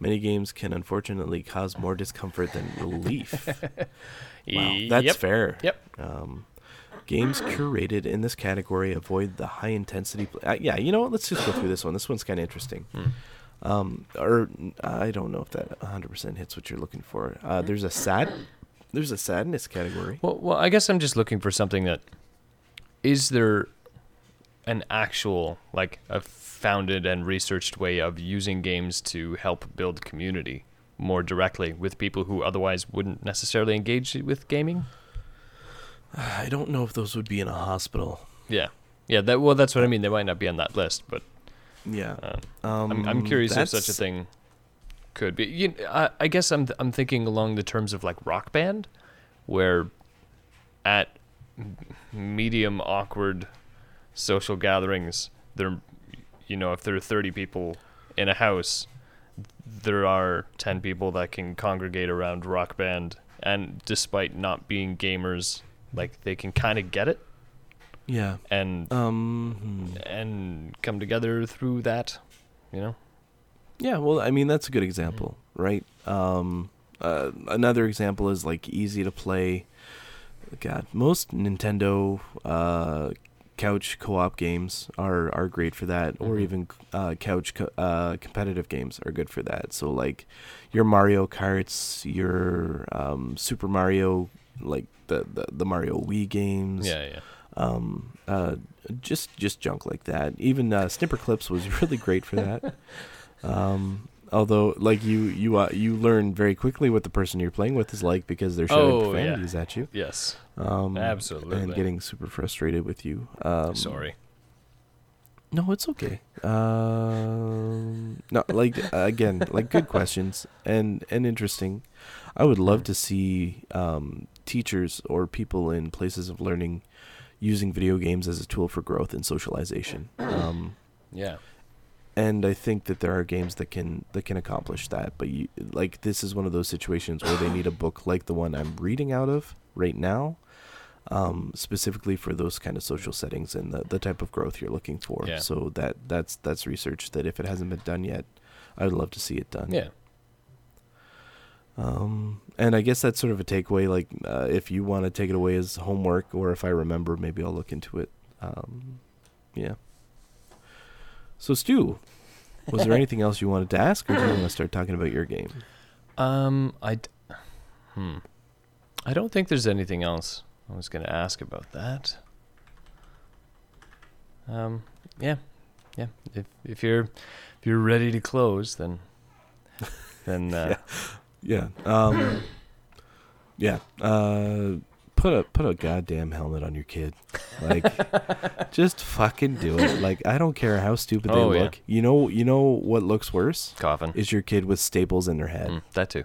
Many games can unfortunately cause more discomfort than relief. (laughs) wow, that's yep. fair. Yep. Um, games curated in this category avoid the high intensity. Pl- uh, yeah, you know what? Let's just go through this one. This one's kind of interesting. Hmm. Um, or I don't know if that 100% hits what you're looking for. Uh, there's a sad, there's a sadness category. Well, well, I guess I'm just looking for something that is there an actual like a founded and researched way of using games to help build community more directly with people who otherwise wouldn't necessarily engage with gaming? I don't know if those would be in a hospital. Yeah. Yeah, that well that's what I mean. They might not be on that list, but Yeah. uh, Um, I'm I'm curious if such a thing could be. You, I, I guess I'm I'm thinking along the terms of like rock band, where at medium awkward social gatherings, there, you know, if there are 30 people in a house, there are 10 people that can congregate around rock band, and despite not being gamers, like they can kind of get it Yeah. and Um. hmm. and come together through that, you know. Yeah, well, I mean that's a good example, right? Um, uh, another example is like easy to play. God, most Nintendo uh, couch co-op games are are great for that, or Mhm. even uh, couch co- uh, competitive games are good for that. So like your Mario Karts, your um, Super Mario, like the, the the Mario Wii games Yeah, yeah. um, uh, just just junk like that. Even uh, Snipperclips was (laughs) really great for that. (laughs) Um, although, like you you uh, you learn very quickly what the person you're playing with is like because they're shouting Oh, yeah. profanities at you. Yes. Um, Absolutely. And getting super frustrated with you. Um, Sorry. No, it's okay. Um, no, like (laughs) again, like good questions and and interesting. I would love to see um, teachers or people in places of learning using video games as a tool for growth and socialization. (clears throat) Um, Yeah. And I think that there are games that can that can accomplish that. But you, like this is one of those situations where they need a book like the one I'm reading out of right now, um, specifically for those kind of social settings and the, the type of growth you're looking for. Yeah. So that that's that's research that if it hasn't been done yet, I'd love to see it done. Yeah. Um, and I guess that's sort of a takeaway. Like, uh, if you want to take it away as homework, or if I remember, maybe I'll look into it. Um, yeah. So, Stu, was there anything else you wanted to ask, or do you want to start talking about your game? Um, I, d- hmm, I don't think there's anything else I was gonna ask about that. Um, yeah, yeah. If if you're if you're ready to close, then then uh, (laughs) Yeah. Um, yeah. Uh, put a put a goddamn helmet on your kid. Like, (laughs) just fucking do it. Like, I don't care how stupid they Oh, yeah. look. You know. You know what looks worse coffin. is your kid with staples in their head. Mm, that too.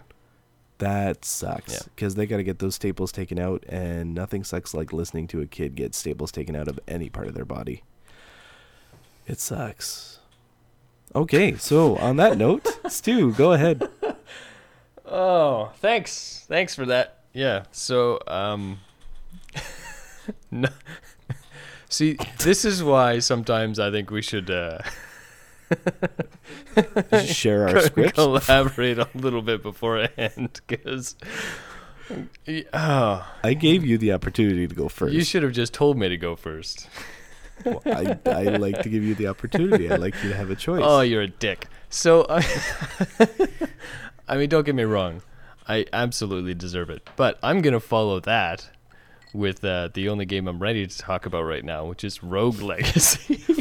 That sucks Yeah. because they got to get those staples taken out, and nothing sucks like listening to a kid get staples taken out of any part of their body. It sucks. Okay, so on that note, (laughs) Stu, go ahead. Oh, thanks. Thanks for that. Yeah. So, um (laughs) no. See, this is why sometimes I think we should uh (laughs) Share our (laughs) scripts. collaborate a little bit beforehand cuz oh, I gave you the opportunity to go first. you should have just told me to go first. Well, I, I like to give you the opportunity. I like you to have a choice. Oh, you're a dick. So, uh, I mean, don't get me wrong. I absolutely deserve it. But I'm going to follow that with uh, the only game I'm ready to talk about right now, which is Rogue Legacy. (laughs)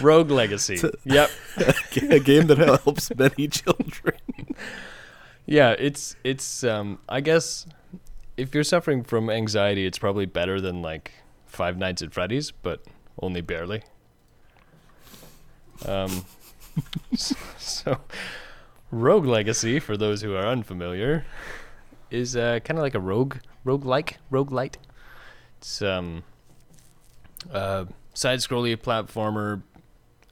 Rogue Legacy. So- Yep. (laughs) a game that helps many children. Yeah, it's it's um I guess if you're suffering from anxiety, it's probably better than like Five Nights at Freddy's, but only barely. Um (laughs) so Rogue Legacy, for those who are unfamiliar, is uh, kind of like a rogue rogue-like, roguelite. It's um uh side-scrolly platformer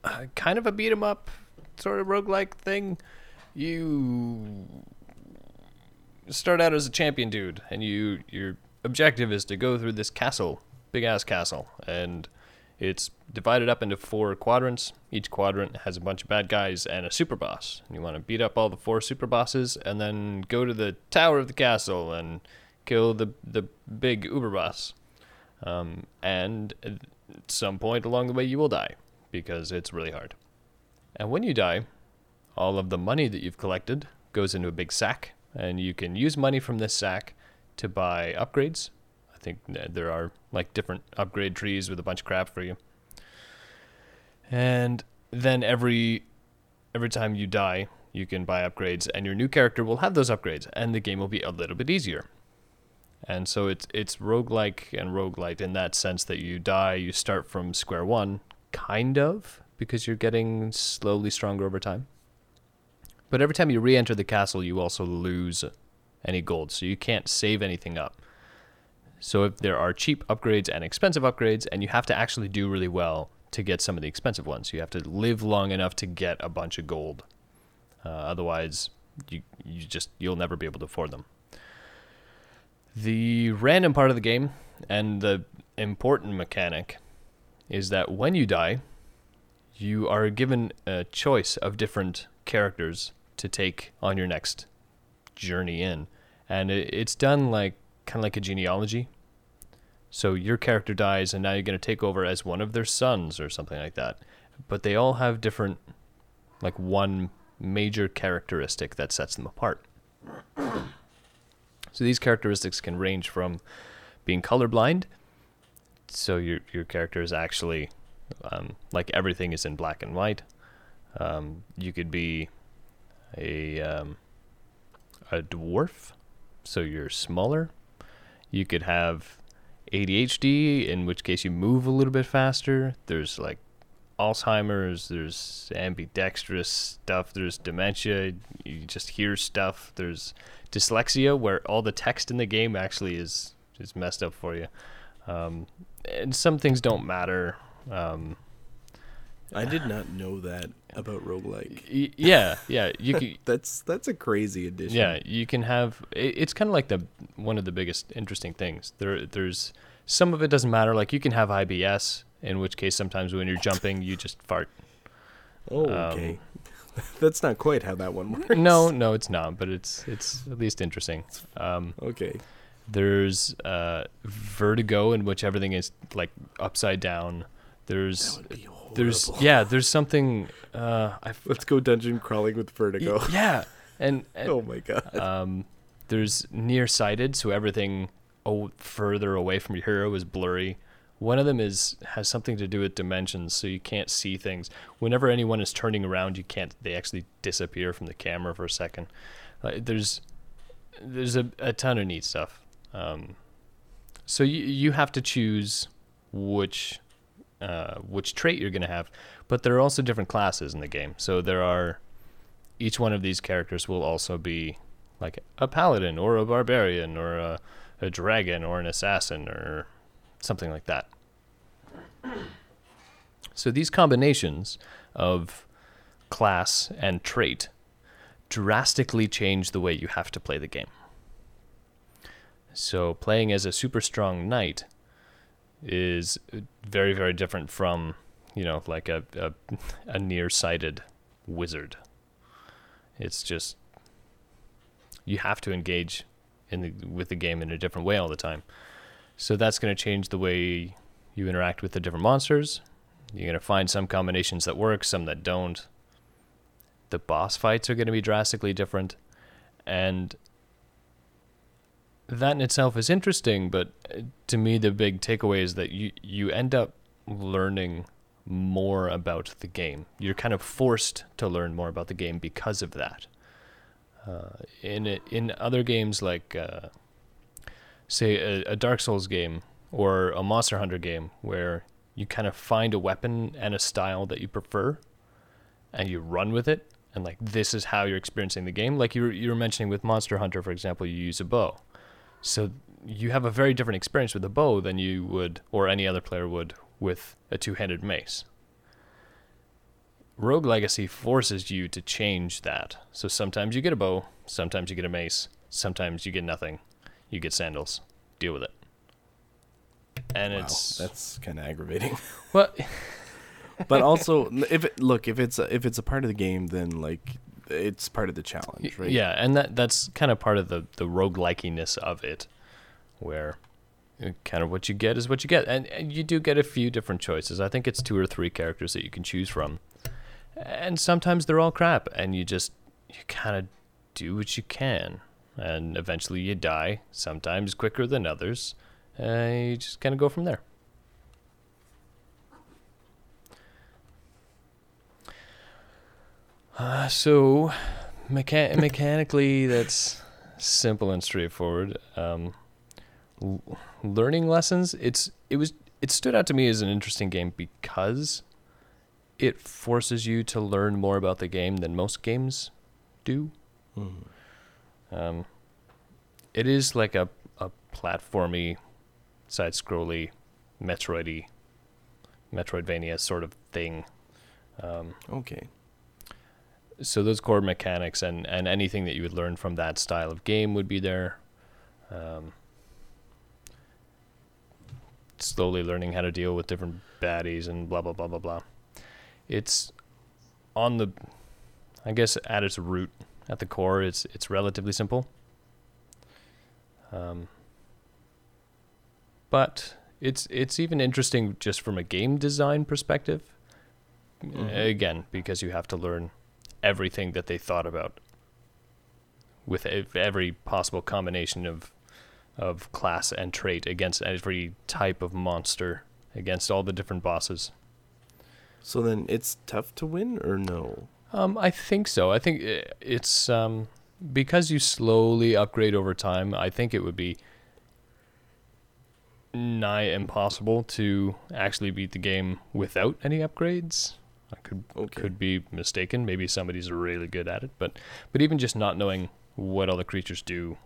uh, kind of a beat 'em up sort of roguelike thing. You start out as a champion dude, and you your objective is to go through this castle, big ass castle, and It's divided up into four quadrants. Each quadrant has a bunch of bad guys and a super boss. You want to beat up all the four super bosses and then go to the tower of the castle and kill the the big uber boss. Um, and at some point along the way, you will die because it's really hard. And when you die, all of the money that you've collected goes into a big sack, and you can use money from this sack to buy upgrades. Think there are like different upgrade trees with a bunch of crap for you. And then every every time you die, you can buy upgrades, and your new character will have those upgrades, and the game will be a little bit easier. And so it's it's roguelike and roguelite in that sense that you die, you start from square one, kind of, because you're getting slowly stronger over time. But every time you re enter the castle, you also lose any gold, so you can't save anything up. So if there are cheap upgrades and expensive upgrades, and you have to actually do really well to get some of the expensive ones, you have to live long enough to get a bunch of gold. Uh, otherwise, you you just you'll never be able to afford them. The random part of the game and the important mechanic is that when you die, you are given a choice of different characters to take on your next journey in. And it's done like kind of like a genealogy. So your character dies, and now you're going to take over as one of their sons or something like that. But they all have different, like one major characteristic that sets them apart. (clears throat) So these characteristics can range from being colorblind. So your your character is actually um, like everything is in black and white. Um, you could be a um, a dwarf, so you're smaller. You could have ADHD, in which case you move a little bit faster. There's like Alzheimer's, there's ambidextrous stuff, there's dementia, you just hear stuff. There's dyslexia, where all the text in the game actually is is messed up for you. Um, and some things don't matter. Um, I did not know that about roguelike. y- yeah, yeah, you can. (laughs) That's that's a crazy addition. Yeah, you can have. It, it's kind of like the one of the biggest interesting things. There, there's some of it doesn't matter. Like you can have IBS, in which case sometimes when you're jumping, you just fart. Oh, okay. (laughs) that's not quite how that one works. No, no, it's not. But it's it's at least interesting. Um, Okay. there's uh, vertigo, in which everything is like upside down. That There's would be horrible. There's yeah there's something uh, I Let's go dungeon crawling with vertigo. yeah and, (laughs) and oh my god. Um, there's nearsighted, so everything oh, further away from your hero is blurry. One of them is has something to do with dimensions, so you can't see things. Whenever anyone is turning around, you can't. They actually disappear from the camera for a second. Uh, there's there's a, a ton of neat stuff. Um, so you you have to choose which uh, which trait you're going to have, but there are also different classes in the game. So there are each one of these characters will also be like a paladin or a barbarian or a, a dragon or an assassin or something like that. So these combinations of class and trait drastically change the way you have to play the game. So playing as a super strong knight is very very different from, you know, like a a, a nearsighted wizard. It's just you have to engage in the, with the game in a different way all the time. So that's going to change the way you interact with the different monsters. You're going to find some combinations that work, some that don't. The boss fights are going to be drastically different. And that in itself is interesting, but uh, to me, the big takeaway is that you, you end up learning more about the game. You're kind of forced to learn more about the game because of that. Uh, in it, in other games like, uh, say, a, a Dark Souls game or a Monster Hunter game, where you kind of find a weapon and a style that you prefer, and you run with it, and like this is how you're experiencing the game. Like you were, you were mentioning with Monster Hunter, for example, you use a bow, so you have a very different experience with a bow than you would, or any other player would, with a two-handed mace. Rogue Legacy forces you to change that. So sometimes you get a bow, sometimes you get a mace, sometimes you get nothing. You get sandals. Deal with it. and Wow, it's that's kind of aggravating. (laughs) well, (laughs) but also, if it, look if it's a, if it's a part of the game, then like it's part of the challenge, right? yeah, and that that's kind of part of the the roguelikiness of it, where kind of what you get is what you get, and, and you do get a few different choices. I think it's two or three characters that you can choose from, and sometimes they're all crap, and you just you kind of do what you can, and eventually you die. Sometimes quicker than others. and you just kind of go from there. Uh, so, mecha- (laughs) mechanically, that's simple and straightforward. Um, l- learning lessons. It's it was it stood out to me as an interesting game because it forces you to learn more about the game than most games do. Mhm. Um, it is like a a platformy, side scrolly, Metroidy, Metroidvania sort of thing. Um, Okay. So those core mechanics and, and anything that you would learn from that style of game would be there. Um, slowly learning how to deal with different baddies and blah blah blah blah blah. It's on the, I guess at its root, at the core, it's it's relatively simple. Um, but it's it's even interesting just from a game design perspective. Mhm. Again, because you have to learn everything that they thought about with every possible combination of of class and trait against every type of monster against all the different bosses. So then it's tough to win or no? Um, I think so. I think it's um, because you slowly upgrade over time. I think it would be nigh impossible to actually beat the game without any upgrades. I could Okay. could be mistaken. Maybe somebody's really good at it, but but even just not knowing what all the creatures do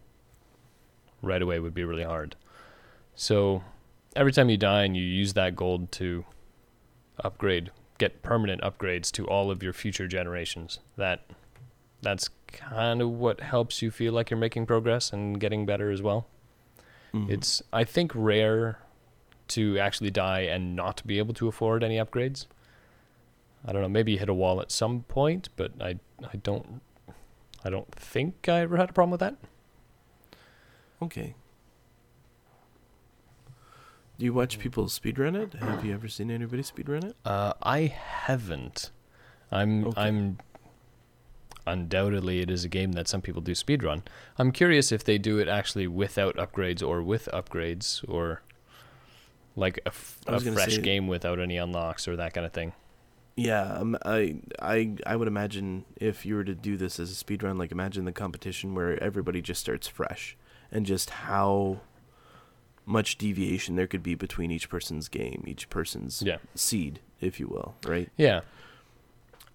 right away would be really hard. So every time you die and you use that gold to upgrade, get permanent upgrades to all of your future generations. That that's kind of what helps you feel like you're making progress and getting better as well. Mhm. It's I think rare to actually die and not be able to afford any upgrades. I don't know, maybe you hit a wall at some point, but I I don't I don't think I ever had a problem with that. okay. Do you watch people speedrun it? Have you ever seen anybody speedrun it? Uh, I haven't. I'm Okay. I'm undoubtedly it is a game that some people do speedrun. I'm curious if they do it actually without upgrades or with upgrades or like a, f- a fresh say- game without any unlocks or that kind of thing. Yeah, um, I, I, I would imagine if you were to do this as a speed run, like imagine the competition where everybody just starts fresh, and just how much deviation there could be between each person's game, each person's Yeah. seed, if you will, right? Yeah.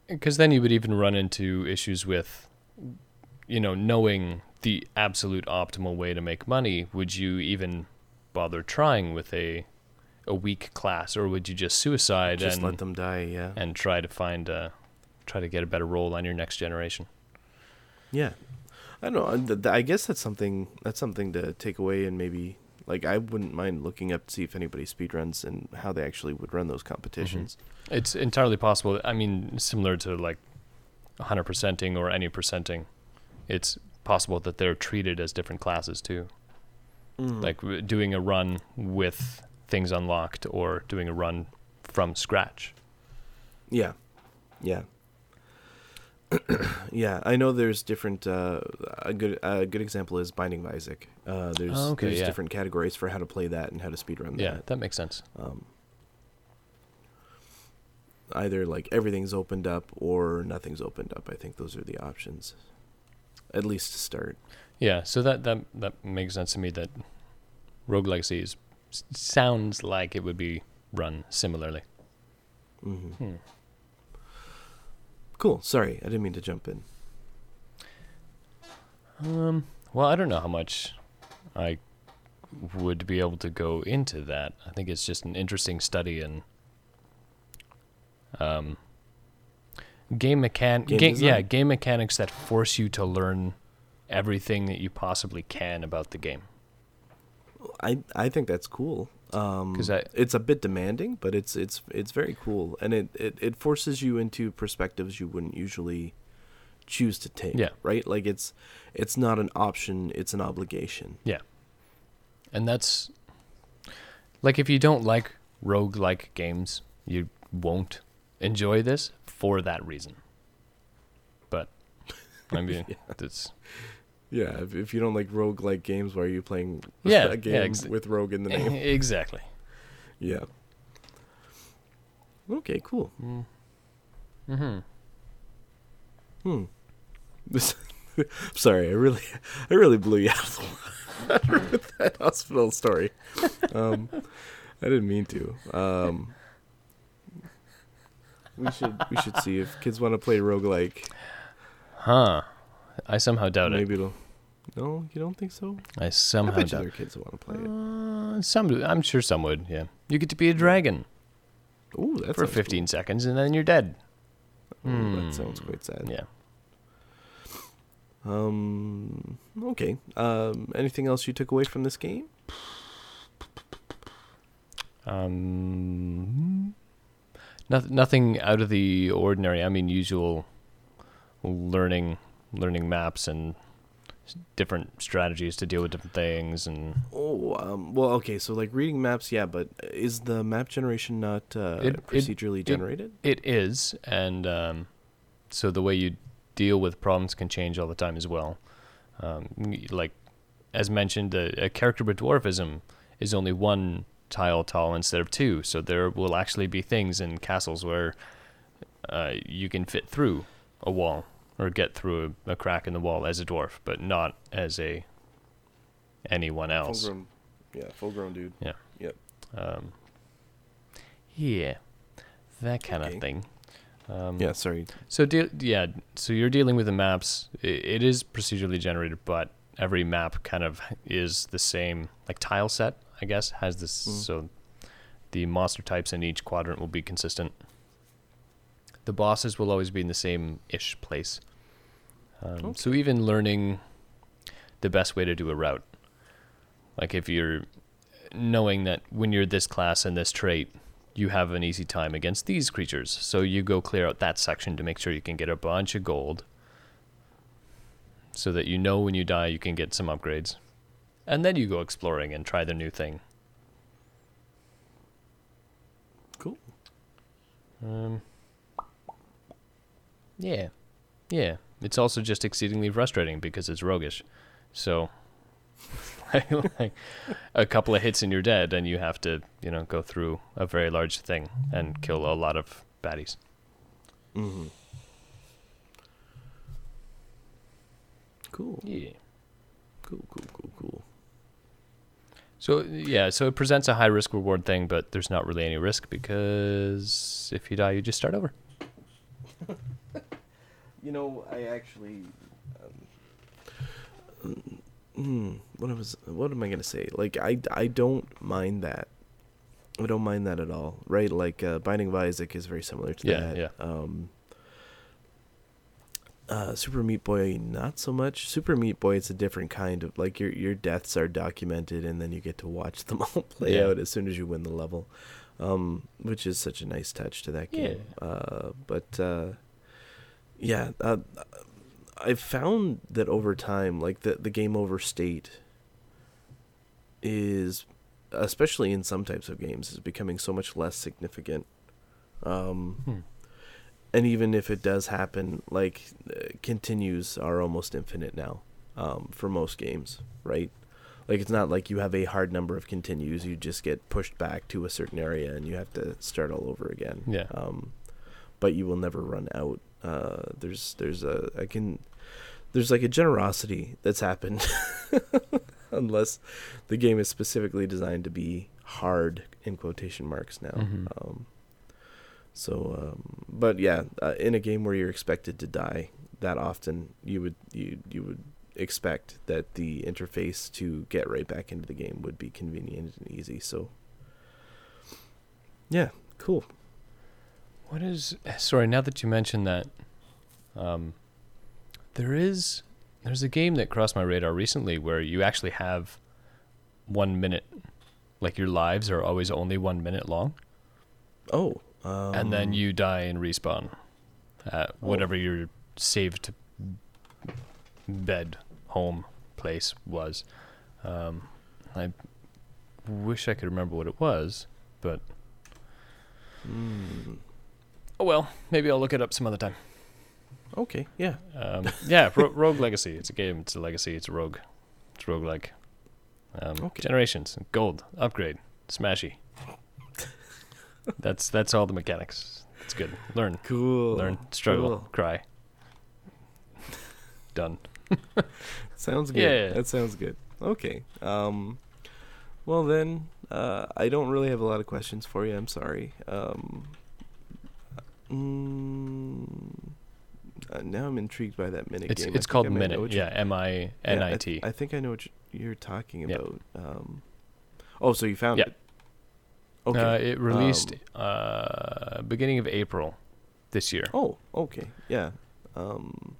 Because then you would even run into issues with, you know, knowing the absolute optimal way to make money. Would you even bother trying with a a weak class, or would you just suicide and Just and let them die. Yeah, and try to find a, try to get a better role on your next generation? yeah. I don't know. uh, I guess that's something. That's something to take away and maybe like I wouldn't mind looking up to see if anybody speedruns and how they actually would run those competitions. It's entirely possible. I mean, similar to like 100 percenting or any percenting, it's possible that they're treated as different classes too. Mhm. like doing a run with things unlocked or doing a run from scratch. Yeah, yeah, (clears throat) yeah. I know there's different. Uh, a good a good example is Binding of Isaac. Uh, there's Oh, okay, there's yeah. different categories for how to play that and how to speedrun Yeah, that. that makes sense. Um, either like everything's opened up or nothing's opened up. I think those are the options, at least to start. Yeah, so that that that makes sense to me that Rogue Legacy is, s- sounds like it would be run similarly. hmm Hmm. Cool. Sorry, I didn't mean to jump in. Um, well, I don't know how much I would be able to go into that. I think it's just an interesting study in um, game mechan Game game, yeah, game mechanics that force you to learn everything that you possibly can about the game. I I think that's cool. Um, 'Cause I- it's a bit demanding, but it's it's it's very cool, and it, it, it forces you into perspectives you wouldn't usually choose to take. Yeah. Right. Like it's it's not an option; it's an obligation. Yeah. And that's like if you don't like rogue-like games, you won't enjoy this for that reason. But I mean, (laughs) it's Yeah. If, if you don't like rogue like games, why are you playing (laughs) Yeah, a yeah, game ex- with rogue in the name? (laughs) exactly. yeah. Okay. Cool. Mm-hmm. Hmm. This. (laughs) sorry, I really, I really blew you out of the water with that hospital story. Um, I didn't mean to. Um, we should, we should see if kids want to play roguelike. Huh. I somehow doubt it. Maybe it'll. No, you don't think so? I I somehow bet you doubt are kids want to play it. Uh, some, I'm sure some would. Yeah, you get to be a dragon Ooh, that for sounds 15 seconds, and then you're dead. Cool. Ooh, Hmm. that sounds quite sad. Yeah. Um. Okay. Um. Anything else you took away from this game? Um, nothing, nothing out of the ordinary. I mean, usual learning, learning maps and different strategies to deal with different things, and Oh, um, well, okay. So, like reading maps, yeah, but is the map generation not uh, It- it- procedurally it- generated? it is, and um, so the way you deal with problems can change all the time as well. Um, like as mentioned, a, a character with dwarfism is only one tile tall instead of two, so there will actually be things in castles where uh, you can fit through a wall or get through a, a crack in the wall as a dwarf, but not as a anyone else. Full grown, yeah, full grown dude. Yeah. Um, yeah, that kind of thing. Um, Yeah, sorry. So deal, yeah, so you're dealing with the maps. I it is procedurally generated, but every map kind of is the same, like tile set, I guess, has this. Mm. So the monster types in each quadrant will be consistent. The bosses will always be in the same ish place. Um, So even learning the best way to do a route, like if you're knowing that when you're this class and this trait, you have an easy time against these creatures. So you go clear out that section to make sure you can get a bunch of gold. So that you know when you die you can get some upgrades. And then you go exploring and try the new thing. Cool. Um Yeah. Yeah. It's also just exceedingly frustrating because it's roguish. So (laughs) like a couple of hits and you're dead and you have to, you know, go through a very large thing and kill a lot of baddies. Mm-hmm. Cool. Yeah. Cool. Cool. Cool. Cool. So yeah, so it presents a high risk reward thing, but there's not really any risk because if you die, you just start over. (laughs) You know, I actually. Um, mm, what I was, what am I gonna say? Like, I, I don't mind that. I don't mind that at all, right? Like, uh, Binding of Isaac is very similar to Yeah, that. yeah. Um, uh, Super Meat Boy, not so much. Super Meat Boy, it's a different kind of like your your deaths are documented, and then you get to watch them (laughs) all play Yeah. out as soon as you win the level, um, which is such a nice touch to that game. Uh, but uh, yeah, uh, I've found that over time, like the the game over state is, especially in some types of games, is becoming so much less significant. Um, Hmm. and even if it does happen, like uh, continues are almost infinite now, um, for most games, right? Like it's not like you have a hard number of continues; you just get pushed back to a certain area and you have to start all over again. Yeah. Um, but you will never run out. Uh, there's there's a I can there's like a generosity that's happened, (laughs) unless the game is specifically designed to be hard in quotation marks now. Mhm. Um, so, um, but yeah, uh, in a game where you're expected to die that often, you would you you would expect that the interface to get right back into the game would be convenient and easy. So, yeah, cool. What is sorry, now that you mention that um there is there's a game that crossed my radar recently where you actually have one minute like your lives are always only one minute long, Oh. Um, and then you die and respawn at Oh. whatever your saved bed, home, place was. Um, I wish I could remember what it was, but mm, oh well. Maybe I'll look it up some other time. okay. Yeah. Um, (laughs) yeah, Ro- Rogue Legacy. It's a game. It's a legacy. It's a rogue. It's roguelike. Um, Okay. Generations, gold, upgrade, smashy. that's that's all the mechanics. It's good. Learn, Cool. learn, struggle, Cool. cry. Done. (laughs) Sounds good. Yeah. That sounds good. Okay. Um, well then, uh, I don't really have a lot of questions for you. I'm sorry. Um, mm, uh, now I'm intrigued by that Minit It's game. It's called Minit. Yeah, M I N I T. I think I know what you- you're talking about. Um, oh, so you found Yeah. it? Okay. Uh, it released Um, uh, beginning of April this year. Oh, okay. Yeah. Um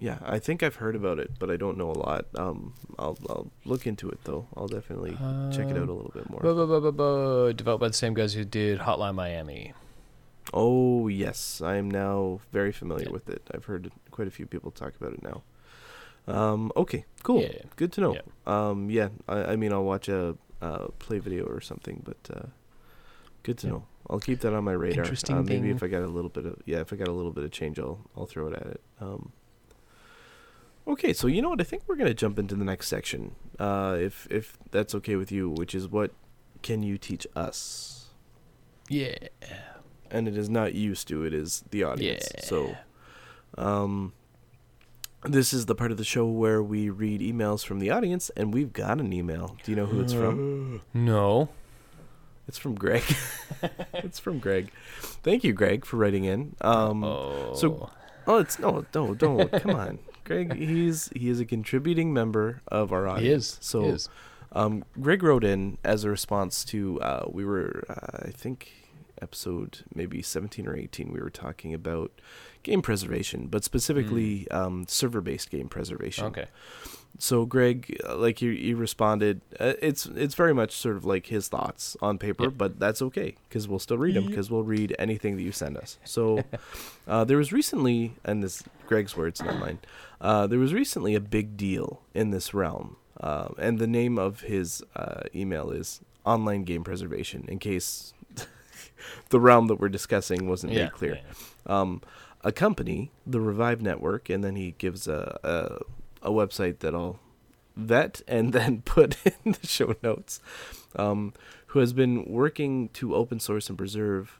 Yeah, I think I've heard about it, but I don't know a lot. Um I'll I'll look into it though. I'll definitely check it out a Um, little bit more. Developed by the same guys who did Hotline Miami. Oh, yes. I am now very familiar Yeah. with it. I've heard quite a few people talk about it now. Um okay, cool. Yeah. Good to know. Yeah. Um yeah, I I mean I'll watch a uh play video or something, but uh good to Yeah. know. I'll keep that on my radar. Interesting uh, maybe thing. if I got a little bit of yeah, if I got a little bit of change, I'll I'll throw it at it. Um, okay, so you know what? I think we're gonna jump into the next section, uh, if if that's okay with you, which is what can you teach us? Yeah. And it is not you, Stu. It is the audience. So, um, this is the part of the show where we read emails from the audience, and we've got an email. Do you know who it's from? (gasps) No. It's from Greg. (laughs) it's from Greg. Thank you, Greg, for writing in. Um, oh. so- Oh, it's no, no, don't. Come on, Greg. He's he is a contributing member of our he audience. is. So, he is. um, Greg wrote in as a response to uh, we were uh, I think episode maybe 17 or 18 we were talking about game preservation but specifically um, server-based game preservation Okay. so greg uh, like you, you responded uh, it's it's very much sort of like his thoughts on paper Yeah. but that's okay because we'll still read them because we'll read anything that you send us so (laughs) uh, there was recently and this greg's words not mine uh, there was recently a big deal in this realm uh, and the name of his uh, email is online game preservation in case the realm that we're discussing wasn't Yeah. made clear yeah. um, a company, the Revive Network, and then he gives a, a a website that I'll vet and (laughs) then put in the show notes. Um, who has been working to open source and preserve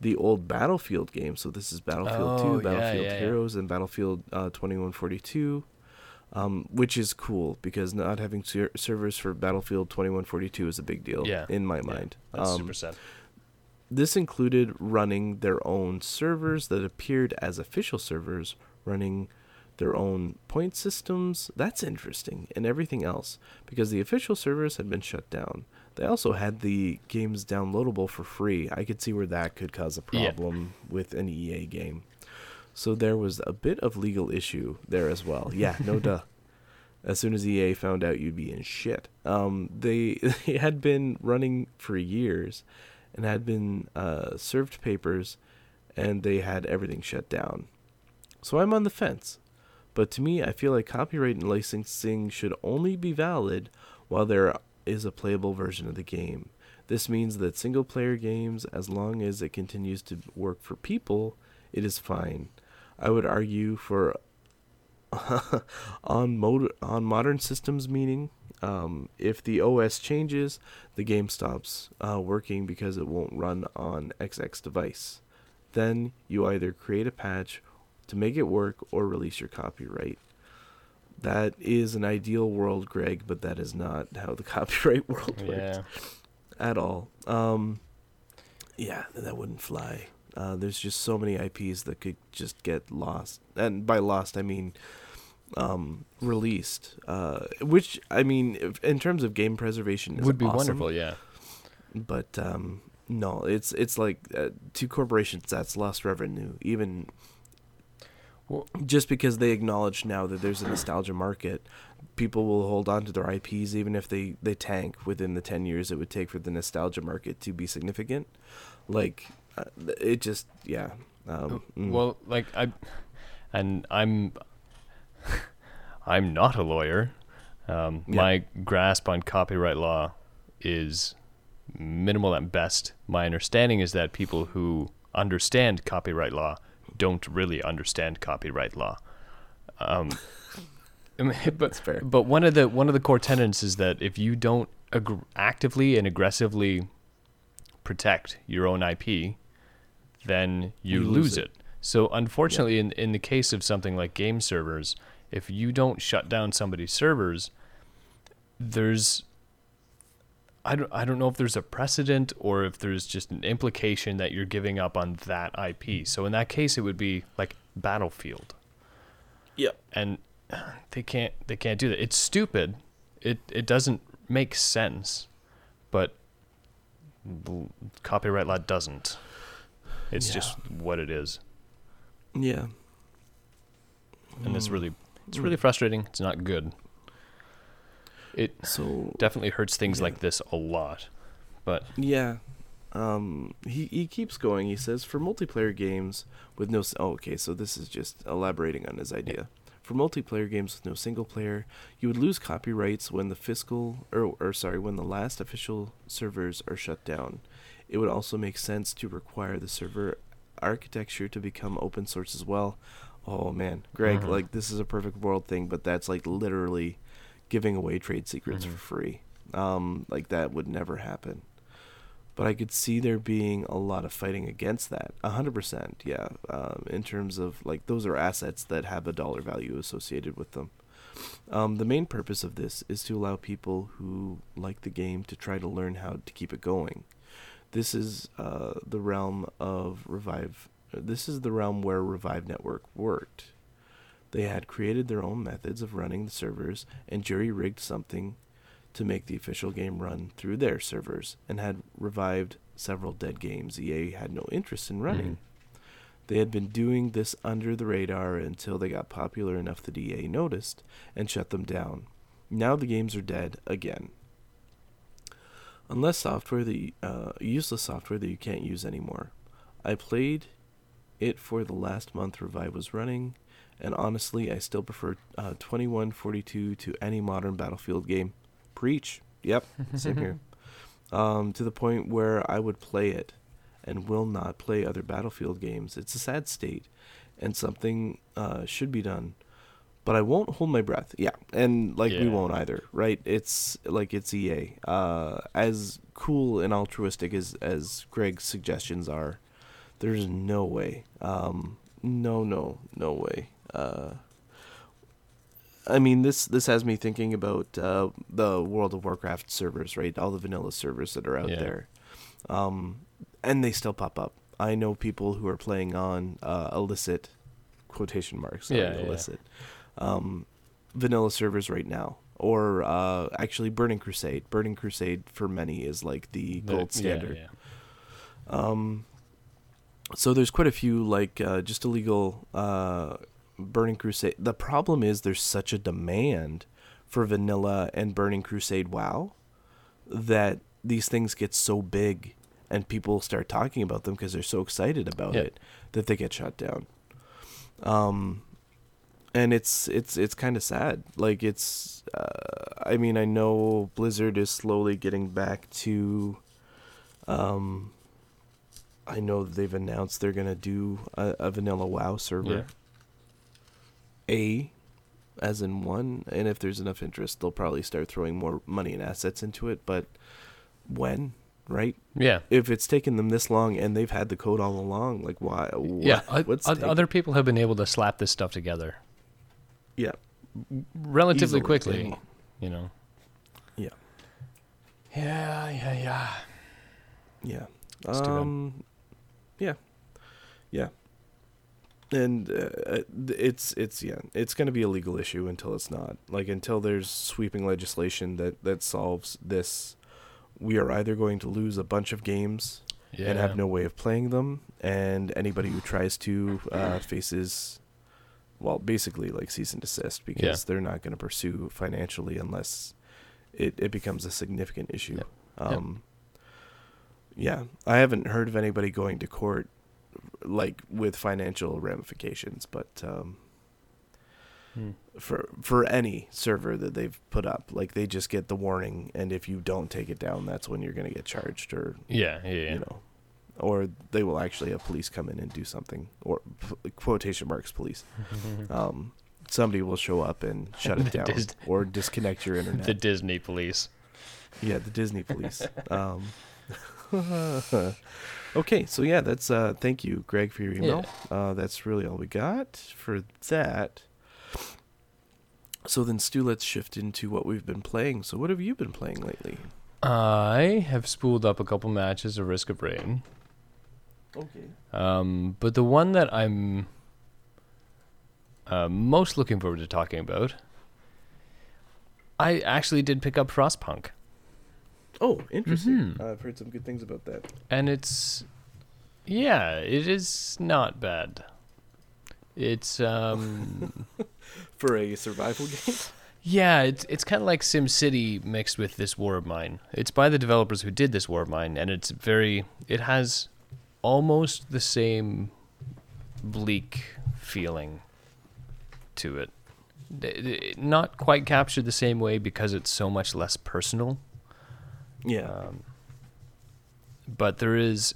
the old Battlefield games? So this is Battlefield Oh, Two, yeah, Battlefield yeah, yeah. Heroes, and Battlefield uh, Twenty One Forty Two. Um, which is cool because not having ser- servers for Battlefield 2142 is a big deal Yeah. in my Yeah. mind. That's Um, super sad. This included running their own servers that appeared as official servers, running their own point systems. That's interesting, and everything else, because the official servers had been shut down. They also had the games downloadable for free. I could see where that could cause a Yeah. problem with an EA game. So there was a bit of legal issue there as well. Yeah, no (laughs) duh. As soon as EA found out you'd be in shit. Um, they, (laughs) they had been running for years and had been uh, served papers and they had everything shut down. So I'm on the fence. But to me, I feel like copyright and licensing should only be valid while there is a playable version of the game. This means that single player games, as long as it continues to work for people, it is fine. I would argue for (laughs) on mod- on modern systems meaning um, if the OS changes, the game stops uh, working because it won't run on XX device. Then you either create a patch to make it work or release your copyright. That is an ideal world, Greg, but that is not how the (laughs) copyright world works at all. Um, yeah, that wouldn't fly. Uh, there's just so many IPs that could just get lost, and by lost I mean um, released. Uh, which I mean, if, in terms of game preservation, is Would be awesome, wonderful. Yeah. But um, no, it's it's like uh, to corporations that's lost revenue. Even Well- just because they acknowledge now that there's a nostalgia market, people will hold on to their IPs even if they they tank within the ten years it would take for the nostalgia market to be significant. Like, uh, it just yeah. Um, mm. Well, like I, and I'm, (laughs) I'm not a lawyer. Um, Yeah. My grasp on copyright law is minimal at best. My understanding is that people who understand copyright law don't really understand copyright law. Um, (laughs) (laughs) but That's fair. but one of the one of the core tenets is that if you don't ag- actively and aggressively protect your own IP, then you, You lose, lose it. it. So unfortunately, in in the case of something like game servers, if you don't shut down somebody's servers, there's I don't I don't know if there's a precedent or if there's just an implication that you're giving up on that IP. So in that case, it would be like Battlefield Yep. and they can't they can't do that. It's stupid. It it doesn't make sense, but copyright law doesn't. It's Yeah. just what it is, Yeah. and it's Mm. really it's really frustrating. It's not good. It so definitely hurts things Yeah. like this a lot, but Yeah. Um, he, he keeps going. He says for multiplayer games with no. Oh, okay. So this is just elaborating on his idea. For multiplayer games with no single player, you would lose copyrights when the fiscal or or sorry when the last official servers are shut down. It would also make sense to require the server architecture to become open source as well. Oh man, Greg, Mhm. like this is a perfect world thing, but that's like literally giving away trade secrets Mhm. for free. Um, like that would never happen but I could see there being a lot of fighting against that. A hundred percent, yeah. Um, in terms of like those are assets that have a dollar value associated with them. Um, the main purpose of this is to allow people who like the game to try to learn how to keep it going. This is uh, the realm of Revive. This is the realm where Revive Network worked. They had created their own methods of running the servers and jury rigged something to make the official game run through their servers and had revived several dead games EA had no interest in running. They had been doing this under the radar until they got popular enough that EA noticed and shut them down. Now the games are dead again. Unless software, the uh, useless software that you can't use anymore. I played it for the last month Revive was running, and honestly, I still prefer uh, 2142 to any modern Battlefield game. Preach. Yep, (laughs) same here. Um, to the point where I would play it and will not play other Battlefield games. It's a sad state, and something uh, should be done. But I won't hold my breath. Yeah, and like we won't either, right? It's like it's EA. Uh, as cool and altruistic as as Greg's suggestions are, there's no way. Um, no, no, no way. Uh, I mean, this this has me thinking about uh, the World of Warcraft servers, right? All the vanilla servers that are out Yeah. there, um, and they still pop up. I know people who are playing on uh, illicit quotation marks, Yeah, illicit um, vanilla servers right now, or uh, actually Burning Crusade. Burning Crusade for many is like the gold standard. yeah. Um, so there's quite a few like uh, just illegal uh, Burning Crusade. The problem is there's such a demand for vanilla and Burning Crusade WoW that these things get so big and people start talking about them because they're so excited about Yeah. it that they get shut down. Um, and it's it's it's kind of sad. Like it's, uh, I mean, I know Blizzard is slowly getting back to, um, I know they've announced they're gonna do a, a vanilla WoW server. A, as in one, and if there's enough interest, they'll probably start throwing more money and assets into it. But when, right? Yeah. If it's taken them this long and they've had the code all along, like why? Yeah, what's o- other people have been able to slap this stuff together Yeah, relatively Easily, quickly. yeah. You know. Yeah. Yeah, yeah, yeah. yeah. Bad. um, yeah, yeah. And uh, it's it's yeah, it's going to be a legal issue until it's not. Like until there's sweeping legislation that that solves this, we are either going to lose a bunch of games Yeah. and have no way of playing them, and anybody who tries to uh, faces well, basically like cease and desist because Yeah. they're not going to pursue financially unless it, it becomes a significant issue. Yep. Um, yeah, I haven't heard of anybody going to court like with financial ramifications, but um, Hmm. for for any server that they've put up, like they just get the warning, and if you don't take it down, that's when you're going to get charged, or Yeah, yeah, yeah. you know, or they will actually have police come in and do something, or quotation marks police. (laughs) Um, somebody will show up and shut it (laughs) down Dis- or disconnect your (laughs) internet. the Disney police. yeah, the Disney police. Um, (laughs) okay, so yeah, that's uh, thank you, Greg, for your email. Uh, that's really all we got for that. So then, Stu, let's shift into what we've been playing. So, what have you been playing lately? I have spooled up a couple matches of Risk of Rain. Okay. Um, but the one that I'm uh, most looking forward to talking about, I actually did pick up Frostpunk, Oh, interesting. Mhm. I've heard some good things about that. and it's yeah, it is not bad. It's um (laughs) For a survival game. yeah, it's it's kind of like SimCity mixed with this War of Mine. It's by the developers who did this War of Mine, and it's very it has almost the same bleak feeling to it. D- d- Not quite captured the same way because it's so much less personal. Yeah. Um, but there is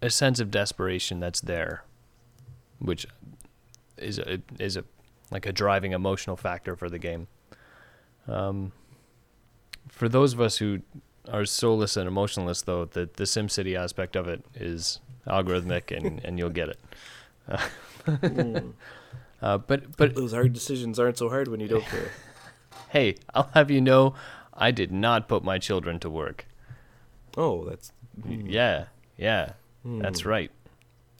a sense of desperation that's there, which is a, is a like a driving emotional factor for the game. Um, for those of us who are soulless and emotionless, though, the the SimCity aspect of it is algorithmic, and, (laughs) and you'll get it. Mm. (laughs) Uh, but but Those hard decisions aren't so hard when you don't care. (laughs) hey, I'll have you know, I did not put my children to work. Oh, that's mm, Yeah, yeah, that's mm. right.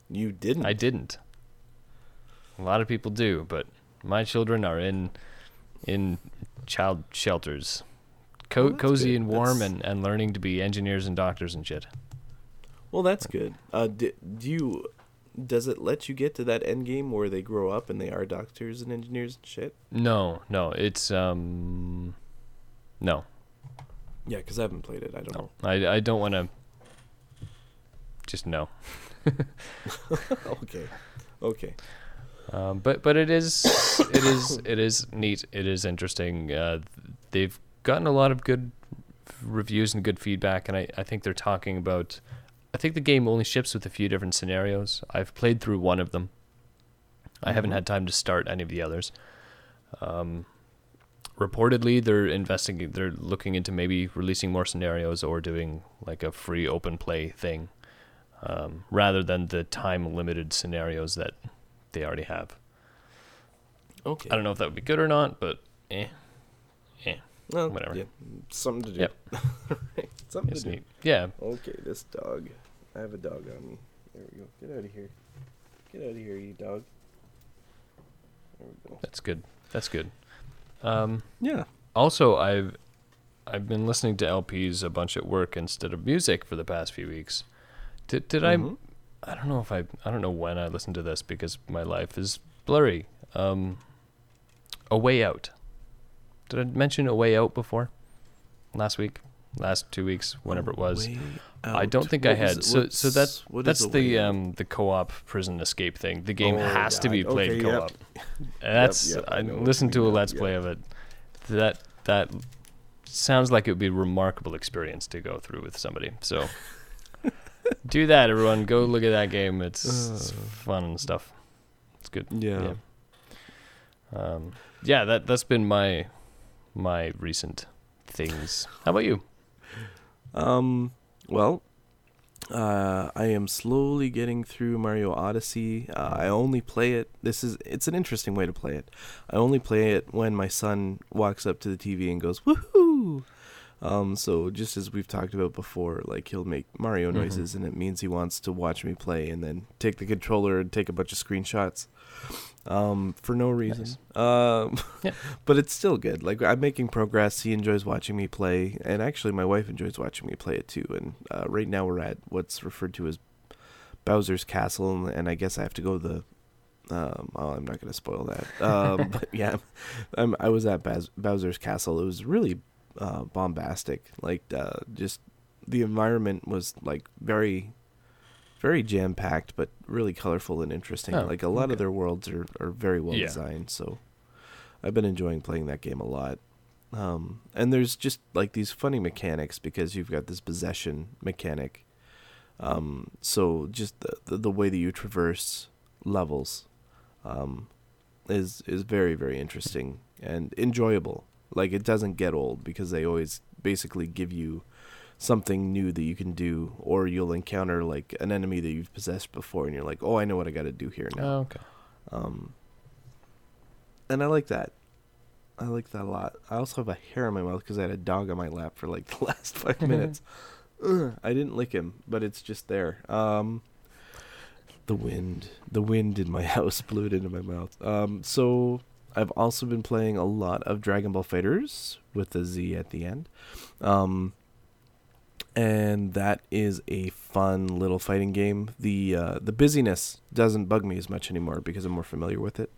You didn't. I didn't. A lot of people do, but my children are in in child shelters, Co- Well, cozy good. and warm, That's- and, and learning to be engineers and doctors and shit. Well, that's good. Uh, do, do you? Does it let you get to that end game where they grow up and they are doctors and engineers and shit? No, no, it's um, no, Yeah, because I haven't played it. I don't no. I I don't want to. Just no. (laughs) okay. Okay. Um, but but it is it is it is neat. It is interesting. Uh, they've gotten a lot of good reviews and good feedback, and I, I think they're talking about. I think the game only ships with a few different scenarios. I've played through one of them. I haven't Mhm. had time to start any of the others. Um, reportedly, they're investing. They're looking into maybe releasing more scenarios or doing like a free open play thing, um, rather than the time limited scenarios that they already have. Okay. I don't know if that would be good or not, but eh, Well, whatever. Yeah, something to do. Yep. (laughs) Right, something it's to do. neat. Yeah, Okay, this dog. I have a dog on me. There we go. Get out of here. Get out of here, you dog. There we go. that's good. That's good. Um, Yeah. also, I've I've been listening to LPs a bunch at work instead of music for the past few weeks. Did did Mhm. I? I don't know if I. I don't know when I listened to this because my life is blurry. Um, a way out. Did I mention a way out before? Last week, last two weeks, whenever it was. Way I don't think What I had. So so that's that's the um the co-op prison escape thing. The game Oh, has to be played Okay, co-op. And (laughs) that's yep, I I listened to a let's play of it. That that sounds like it would be a remarkable experience to go through with somebody. So (laughs) do that, everyone. Go look at that game. It's, it's Uh. fun and stuff. It's good. Yeah. Yeah. Um, yeah, that that's been my my recent things. How about you? Um. Well, uh, I am slowly getting through Mario Odyssey. Uh, I only play it. This is it's an interesting way to play it. I only play it when my son walks up to the TV and goes woohoo. Um. So just as we've talked about before, like he'll make Mario Mhm. noises, and it means he wants to watch me play, and then take the controller and take a bunch of screenshots. Um, for no reason. Um, (laughs) Yeah. but it's still good. Like I'm making progress. He enjoys watching me play, and actually, my wife enjoys watching me play it too. And uh, right now, we're at what's referred to as Bowser's Castle, and- and I guess I have to go the Um, oh, I'm not going to spoil that. (laughs) Um, but yeah, I'm, I was at Baz- Bowser's Castle. It was really uh, bombastic. Like, uh, just the environment was like very, very jam packed, but really colorful and interesting. Oh, like a lot okay. of their worlds are, are very well Yeah. designed. So I've been enjoying playing that game a lot. Um, and there's just like these funny mechanics because you've got this possession mechanic. Um, so just the, the the way that you traverse levels, um, is is very very interesting and enjoyable. Like it doesn't get old because they always basically give you something new that you can do, or you'll encounter like an enemy that you've possessed before, and you're like, oh, I know what I got to do here now. Oh, okay. Um, and I like that. I like that a lot. I also have a hair in my mouth because I had a dog on my lap for like (laughs) the last five (laughs) minutes. Ugh, I didn't lick him, but it's just there. Um, the wind, the wind in my (laughs) house blew it into my mouth. Um, so I've also been playing a lot of Dragon Ball FighterZ with the Z at the end. Um, and that is a fun little fighting game. The uh, the busyness doesn't bug me as much anymore because I'm more familiar with it.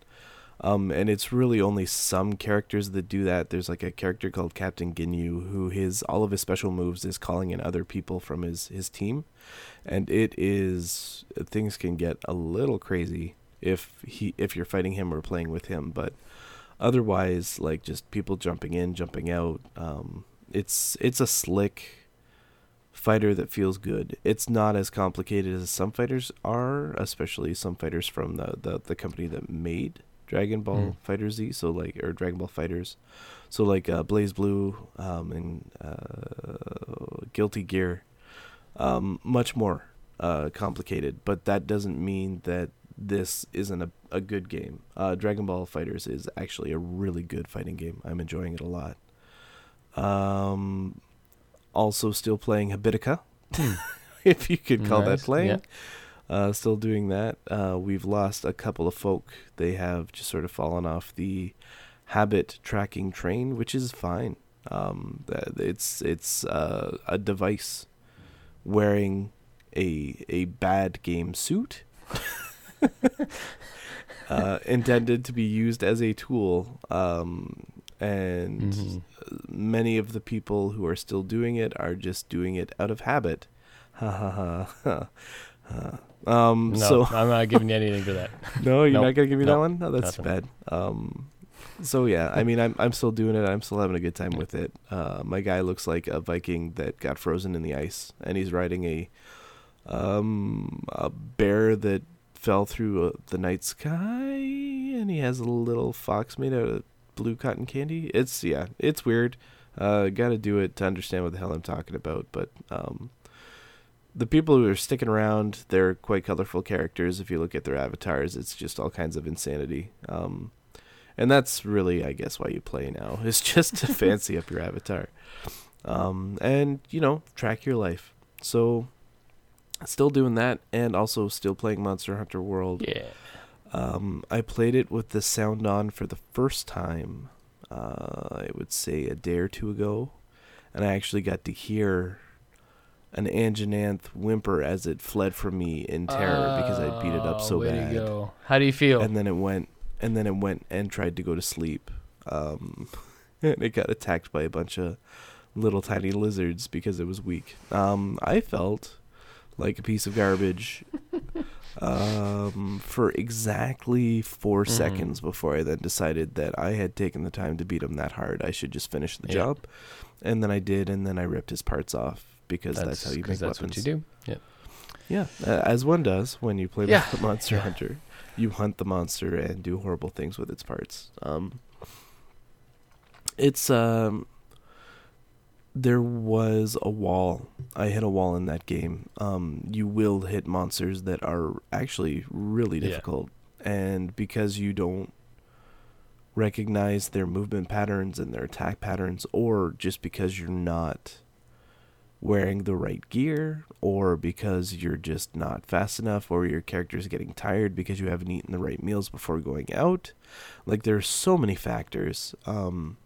Um, and it's really only some characters that do that. There's like a character called Captain Ginyu who his all of his special moves is calling in other people from his his team, and it is things can get a little crazy if he if you're fighting him or playing with him. But otherwise, like just people jumping in, jumping out. Um, it's it's a slick fighter that feels good. It's not as complicated as some fighters are, especially some fighters from the the, the company that made Dragon Ball Mm. Fighter Z, so like or Dragon Ball FighterZ, so like uh, BlazBlue um, and uh, Guilty Gear, um, much more uh, complicated. But that doesn't mean that this isn't a, a good game. Uh, Dragon Ball FighterZ is actually a really good fighting game. I'm enjoying it a lot. Um, also still playing Habitica, (laughs) if you could call that playing. yeah. Uh, still doing that. Uh, we've lost a couple of folk. They have just sort of fallen off the habit tracking train, which is fine. Um, it's it's uh, a device wearing a a bad game suit, (laughs) uh, intended to be used as a tool. Um, and Mhm. many of the people who are still doing it are just doing it out of habit. (laughs) Ha ha ha ha. ha. Um, No, so I'm not (laughs) giving you anything for that. no, you're Nope. not gonna give me that one. Oh, that's Nothing. bad. Um, so yeah, I mean, I'm I'm still doing it. I'm still having a good time with it. Uh, my guy looks like a Viking that got frozen in the ice, and he's riding a um a bear that fell through uh, the night sky, and he has a little fox made out of blue cotton candy. It's yeah, it's weird. Uh, got to do it to understand what the hell I'm talking about, but um the people who are sticking around, they're quite colorful characters. If you look at their avatars, it's just all kinds of insanity. Um, and that's really, I guess, why you play now is (laughs) just to fancy up your avatar, um, and you know, track your life. So, still doing that, and also still playing Monster Hunter World. Yeah. Um, I played it with the sound on for the first time. Uh, I would say a day or two ago, and I actually got to hear an Anjanath whimper as it fled from me in terror because I beat it up so way bad. To go. How do you feel? And then it went, and then it went and tried to go to sleep. Um, (laughs) and it got attacked by a bunch of little tiny lizards because it was weak. Um, I felt like a piece of garbage um, for exactly 4 Mhm. seconds before I then decided that I had taken the time to beat him that hard. I should just finish the Yeah. job, and then I did, and then I ripped his parts off because that's, how you make that's weapons. what you do. Yeah. Yeah, uh, as one does when you play Yeah. the (laughs) Monster Yeah. Hunter. You hunt the monster and do horrible things with its parts. Um, it's um, there was a wall. I hit a wall in that game. Um, you will hit monsters that are actually really Yeah. difficult, and because you don't recognize their movement patterns and their attack patterns, or just because you're not wearing the right gear, or because you're just not fast enough, or your character's getting tired because you haven't eaten the right meals before going out. Like there's so many factors um,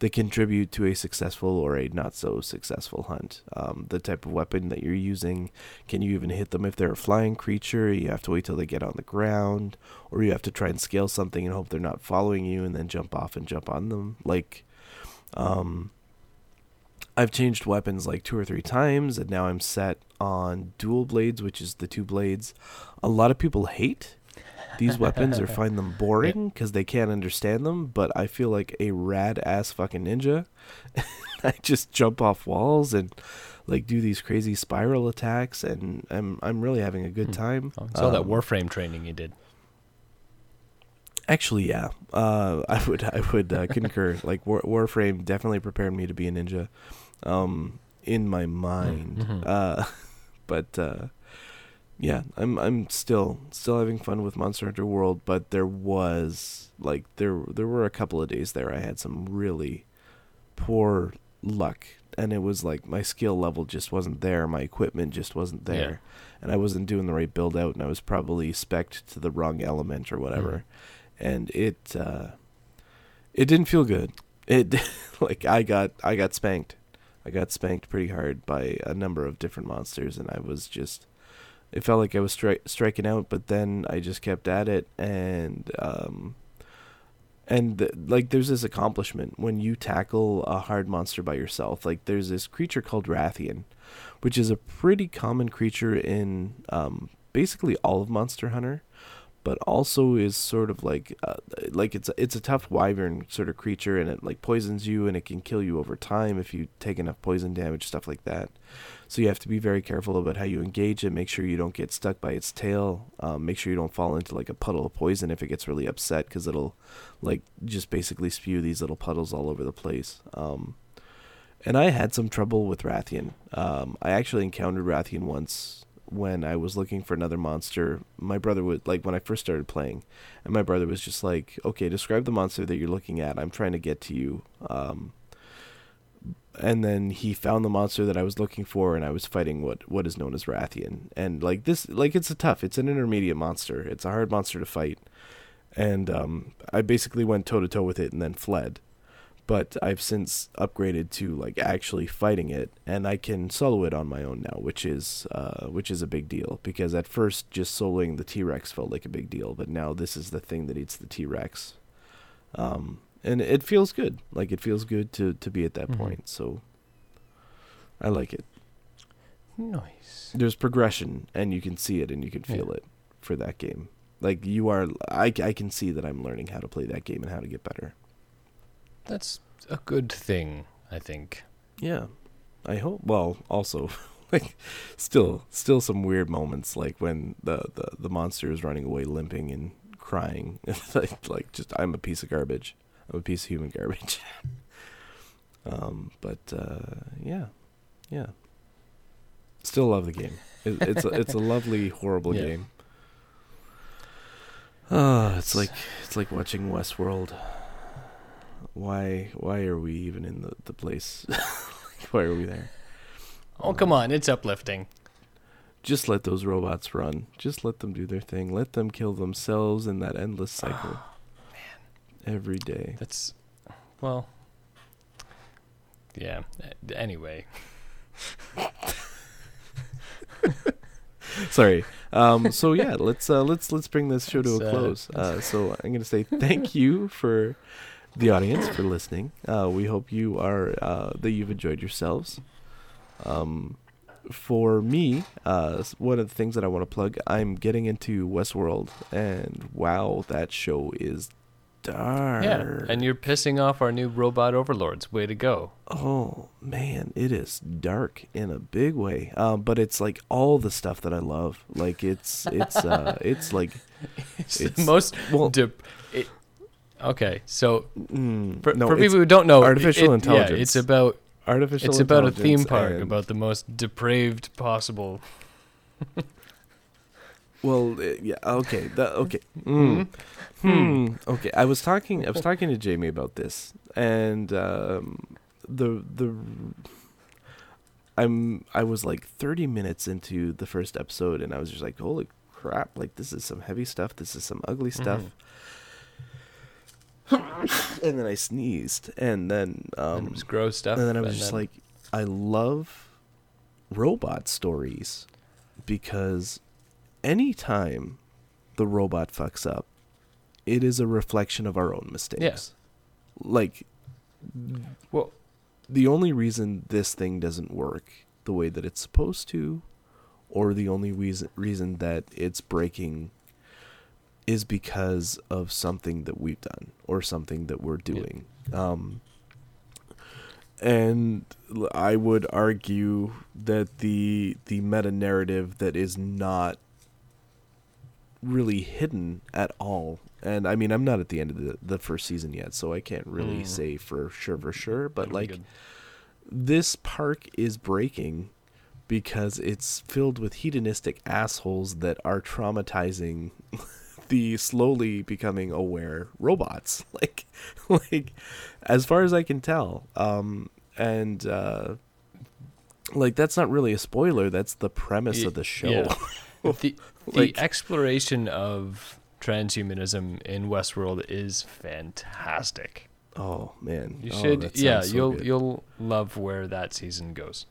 that contribute to a successful or a not so successful hunt. Um, the type of weapon that you're using, can you even hit them if they're a flying creature? You have to wait till they get on the ground, or you have to try and scale something and hope they're not following you and then jump off and jump on them. Like, um, I've changed weapons like two or three times, and now I'm set on dual blades, which is the two blades. A lot of people hate these (laughs) weapons or find them boring because they can't understand them, but I feel like a rad ass fucking ninja. (laughs) I just jump off walls and like do these crazy spiral attacks, and I'm I'm really having a good Hmm. time. Oh, it's all that Um, Warframe training you did. Actually, yeah, uh, (laughs) I would I would uh, concur. Like War, Warframe definitely prepared me to be a ninja, um, in my mind. Mhm. Uh, but uh, yeah, I'm I'm still still having fun with Monster Hunter World. But there was like there there were a couple of days there I had some really poor luck, and it was like my skill level just wasn't there, my equipment just wasn't Yeah. there, and I wasn't doing the right build out, and I was probably spec'd to the wrong element or whatever and it uh it didn't feel good it (laughs) like i got i got spanked i got spanked pretty hard by a number of different monsters and i was just it felt like i was stri- striking out but then i just kept at it and um and like there's this accomplishment when you tackle a hard monster by yourself. Like there's this creature called rathian which is a pretty common creature in um basically all of monster hunter but also is sort of like uh, like it's a, it's a tough wyvern sort of creature and it like poisons you and it can kill you over time if you take enough poison damage stuff like that so you have to be very careful about how you engage it make sure you don't get stuck by its tail um, make sure you don't fall into like a puddle of poison if it gets really upset because it'll like just basically spew these little puddles all over the place um, and I had some trouble with Rathian. Um, I actually encountered Rathian once when I was looking for another monster. My brother would like when I first started playing, and my brother was just like, "Okay, describe the monster that you're looking at. I'm trying to get to you." Um, and then he found the monster that I was looking for, and I was fighting what what is known as Rathian. And like this, like it's a tough, it's an intermediate monster. It's a hard monster to fight, and um, I basically went toe to toe with it and then fled but I've since upgraded to like actually fighting it, and I can solo it on my own now, which is uh, which is a big deal because at first just soloing the T Rex felt like a big deal, but now this is the thing that eats the T Rex, um, and it feels good. Like it feels good to to be at that Mhm. point. So I like it. Nice. There's progression, and you can see it and you can feel Yeah. it for that game. Like you are, I I can see that I'm learning how to play that game and how to get better. That's a good thing, I think. Yeah, I hope. Well, also, (laughs) like, still, still some weird moments, like when the the, the monster is running away, limping and crying, (laughs) like like just I'm a piece of garbage. I'm a piece of human garbage. (laughs) um, but uh, yeah, yeah. Still love the game. It, it's a, it's a lovely, horrible Yeah. game. Ah, it's like it's like watching Westworld. Why why are we even in the, the place? (laughs) why are we there? Oh, come on, it's uplifting. Just let those robots run. Just let them do their thing. Let them kill themselves in that endless cycle. (sighs) (sighs) Every day. That's well. Yeah. Anyway, (laughs) Sorry. Um, so yeah, let's uh, let's let's bring this show to a uh, close. Uh, so (laughs) I'm gonna say thank you for the audience for listening. Uh, we hope you are uh, that you've enjoyed yourselves. Um, for me, uh, one of the things that I want to plug, I'm getting into Westworld, and wow, that show is dark. yeah, and you're pissing off our new robot overlords. Way to go! Oh man, it is dark in a big way. Um, but it's like all the stuff that I love. Like it's it's uh (laughs) it's like It's, It's- the most. well dep- it, okay, so mm, for, no, for people who don't know, artificial it- intelligence. Yeah, it's about artificial. it's about a theme park about the most depraved possible. (laughs) Well, uh, yeah, okay, that, okay. Mm. Hmm. Okay, I was talking. I was talking to Jamie about this, and um, the the. I'm. I was like 30 minutes into the first episode, and I was just like, "Holy crap! Like this is some heavy stuff. This is some ugly stuff." Mhm. (coughs) and then I sneezed, and then um, and it was gross stuff. and then I was just then- like, I love robot stories because anytime the robot fucks up, it is a reflection of our own mistakes. Like, well, the only reason this thing doesn't work the way that it's supposed to, or the only reason reason that it's breaking, is because of something that we've done or something that we're Yeah. doing. Um, and I would argue that the the meta narrative that is not really hidden at all. And I mean, I'm not at the end of the, the first season yet, so I can't really Mm. say for sure for sure. But that'll like, this park is breaking because it's filled with hedonistic assholes that are traumatizing (laughs) the slowly becoming aware robots (laughs) like like as far as i can tell um and uh like that's not really a spoiler that's the premise Ye- of the show yeah. (laughs) the, the like- exploration of transhumanism in Westworld is fantastic. oh man You Oh, should, yeah, so you'll good. you'll love where that season goes.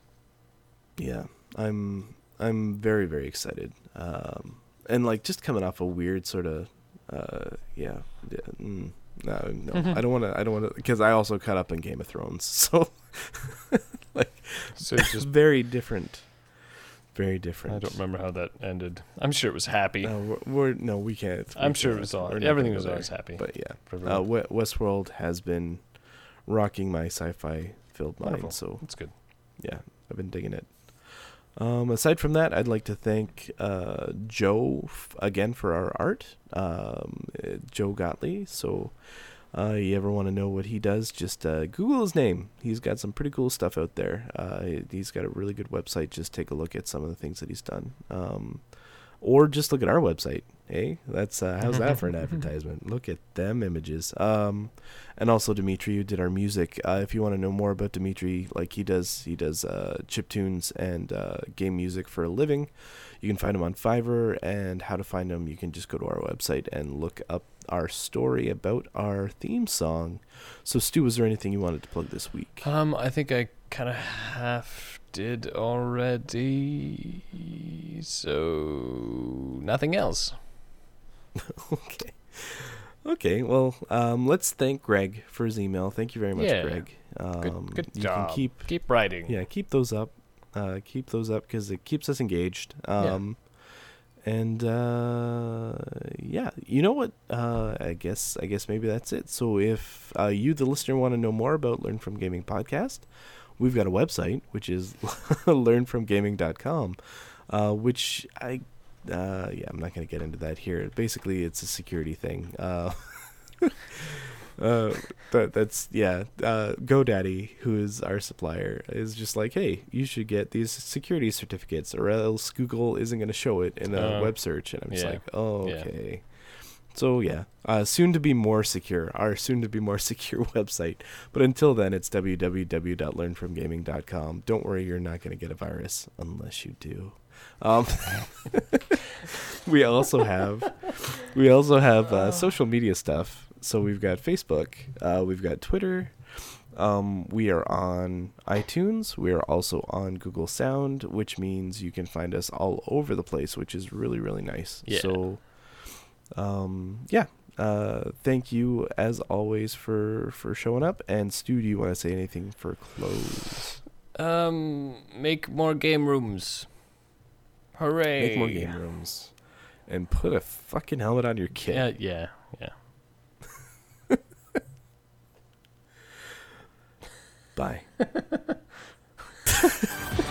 yeah i'm i'm very very excited um and like just coming off a weird sort of uh yeah, yeah mm, no no (laughs) i don't want to i don't want to because i also caught up in game of thrones (laughs) so like So it's just very different very different I don't remember how that ended. I'm sure it was happy. no we're, we're no we can't we I'm sure it was all everything was always happy. but yeah uh westworld has been rocking my sci-fi filled mind Wonderful. so That's good. yeah, I've been digging it. Um, aside from that, I'd like to thank uh, Joe f- again for our art, um, uh, Joe Gottlieb. So, uh, you ever want to know what he does, just uh, Google his name. He's got some pretty cool stuff out there. Uh, he's got a really good website. Just take a look at some of the things that he's done. Um, or just look at our website. Hey, that's uh, how's that for an (laughs) advertisement? Look at them images. Um, and also Dimitri, who did our music. Uh, if you want to know more about Dimitri, like he does, he does uh, chip tunes and uh, game music for a living. You can find him on Fiverr, and how to find him, you can just go to our website and look up our story about our theme song. So, Stu, was there anything you wanted to plug this week? Um, I think I kind of half did already. So nothing else. (laughs) okay. Okay, well, um, let's thank Greg for his email. Thank you very much, Yeah. Greg. Um, Good, good you job. Can keep keep writing. yeah keep those up uh keep those up because it keeps us engaged um and uh yeah you know what? Uh i guess i guess maybe that's it. So if uh you the listener want to know more about learn from gaming podcast we've got a website which is (laughs) learnfromgaming.com uh which i uh yeah i'm not going to get into that here. Basically it's a security thing (laughs) uh uh that that's yeah uh godaddy who is our supplier is just like hey you should get these security certificates or else google isn't going to show it in a Oh. web search and i'm just Yeah. like oh Yeah. okay so yeah uh soon to be more secure our soon to be more (laughs) secure website but until then it's www.learnfromgaming.com don't worry you're not going to get a virus unless you do um (laughs) we also have we also have uh, (laughs) social media stuff. So we've got Facebook, uh, we've got Twitter. Um, we are on iTunes. We are also on Google Sound, which means you can find us all over the place, which is really really nice. Yeah. So, um, yeah. Uh, thank you as always for for showing up. And Stu, do you want to say anything for close? Um, make more game rooms. Hooray! Make more game rooms, and put a fucking helmet on your kid. Yeah, yeah, yeah. Bye. (laughs)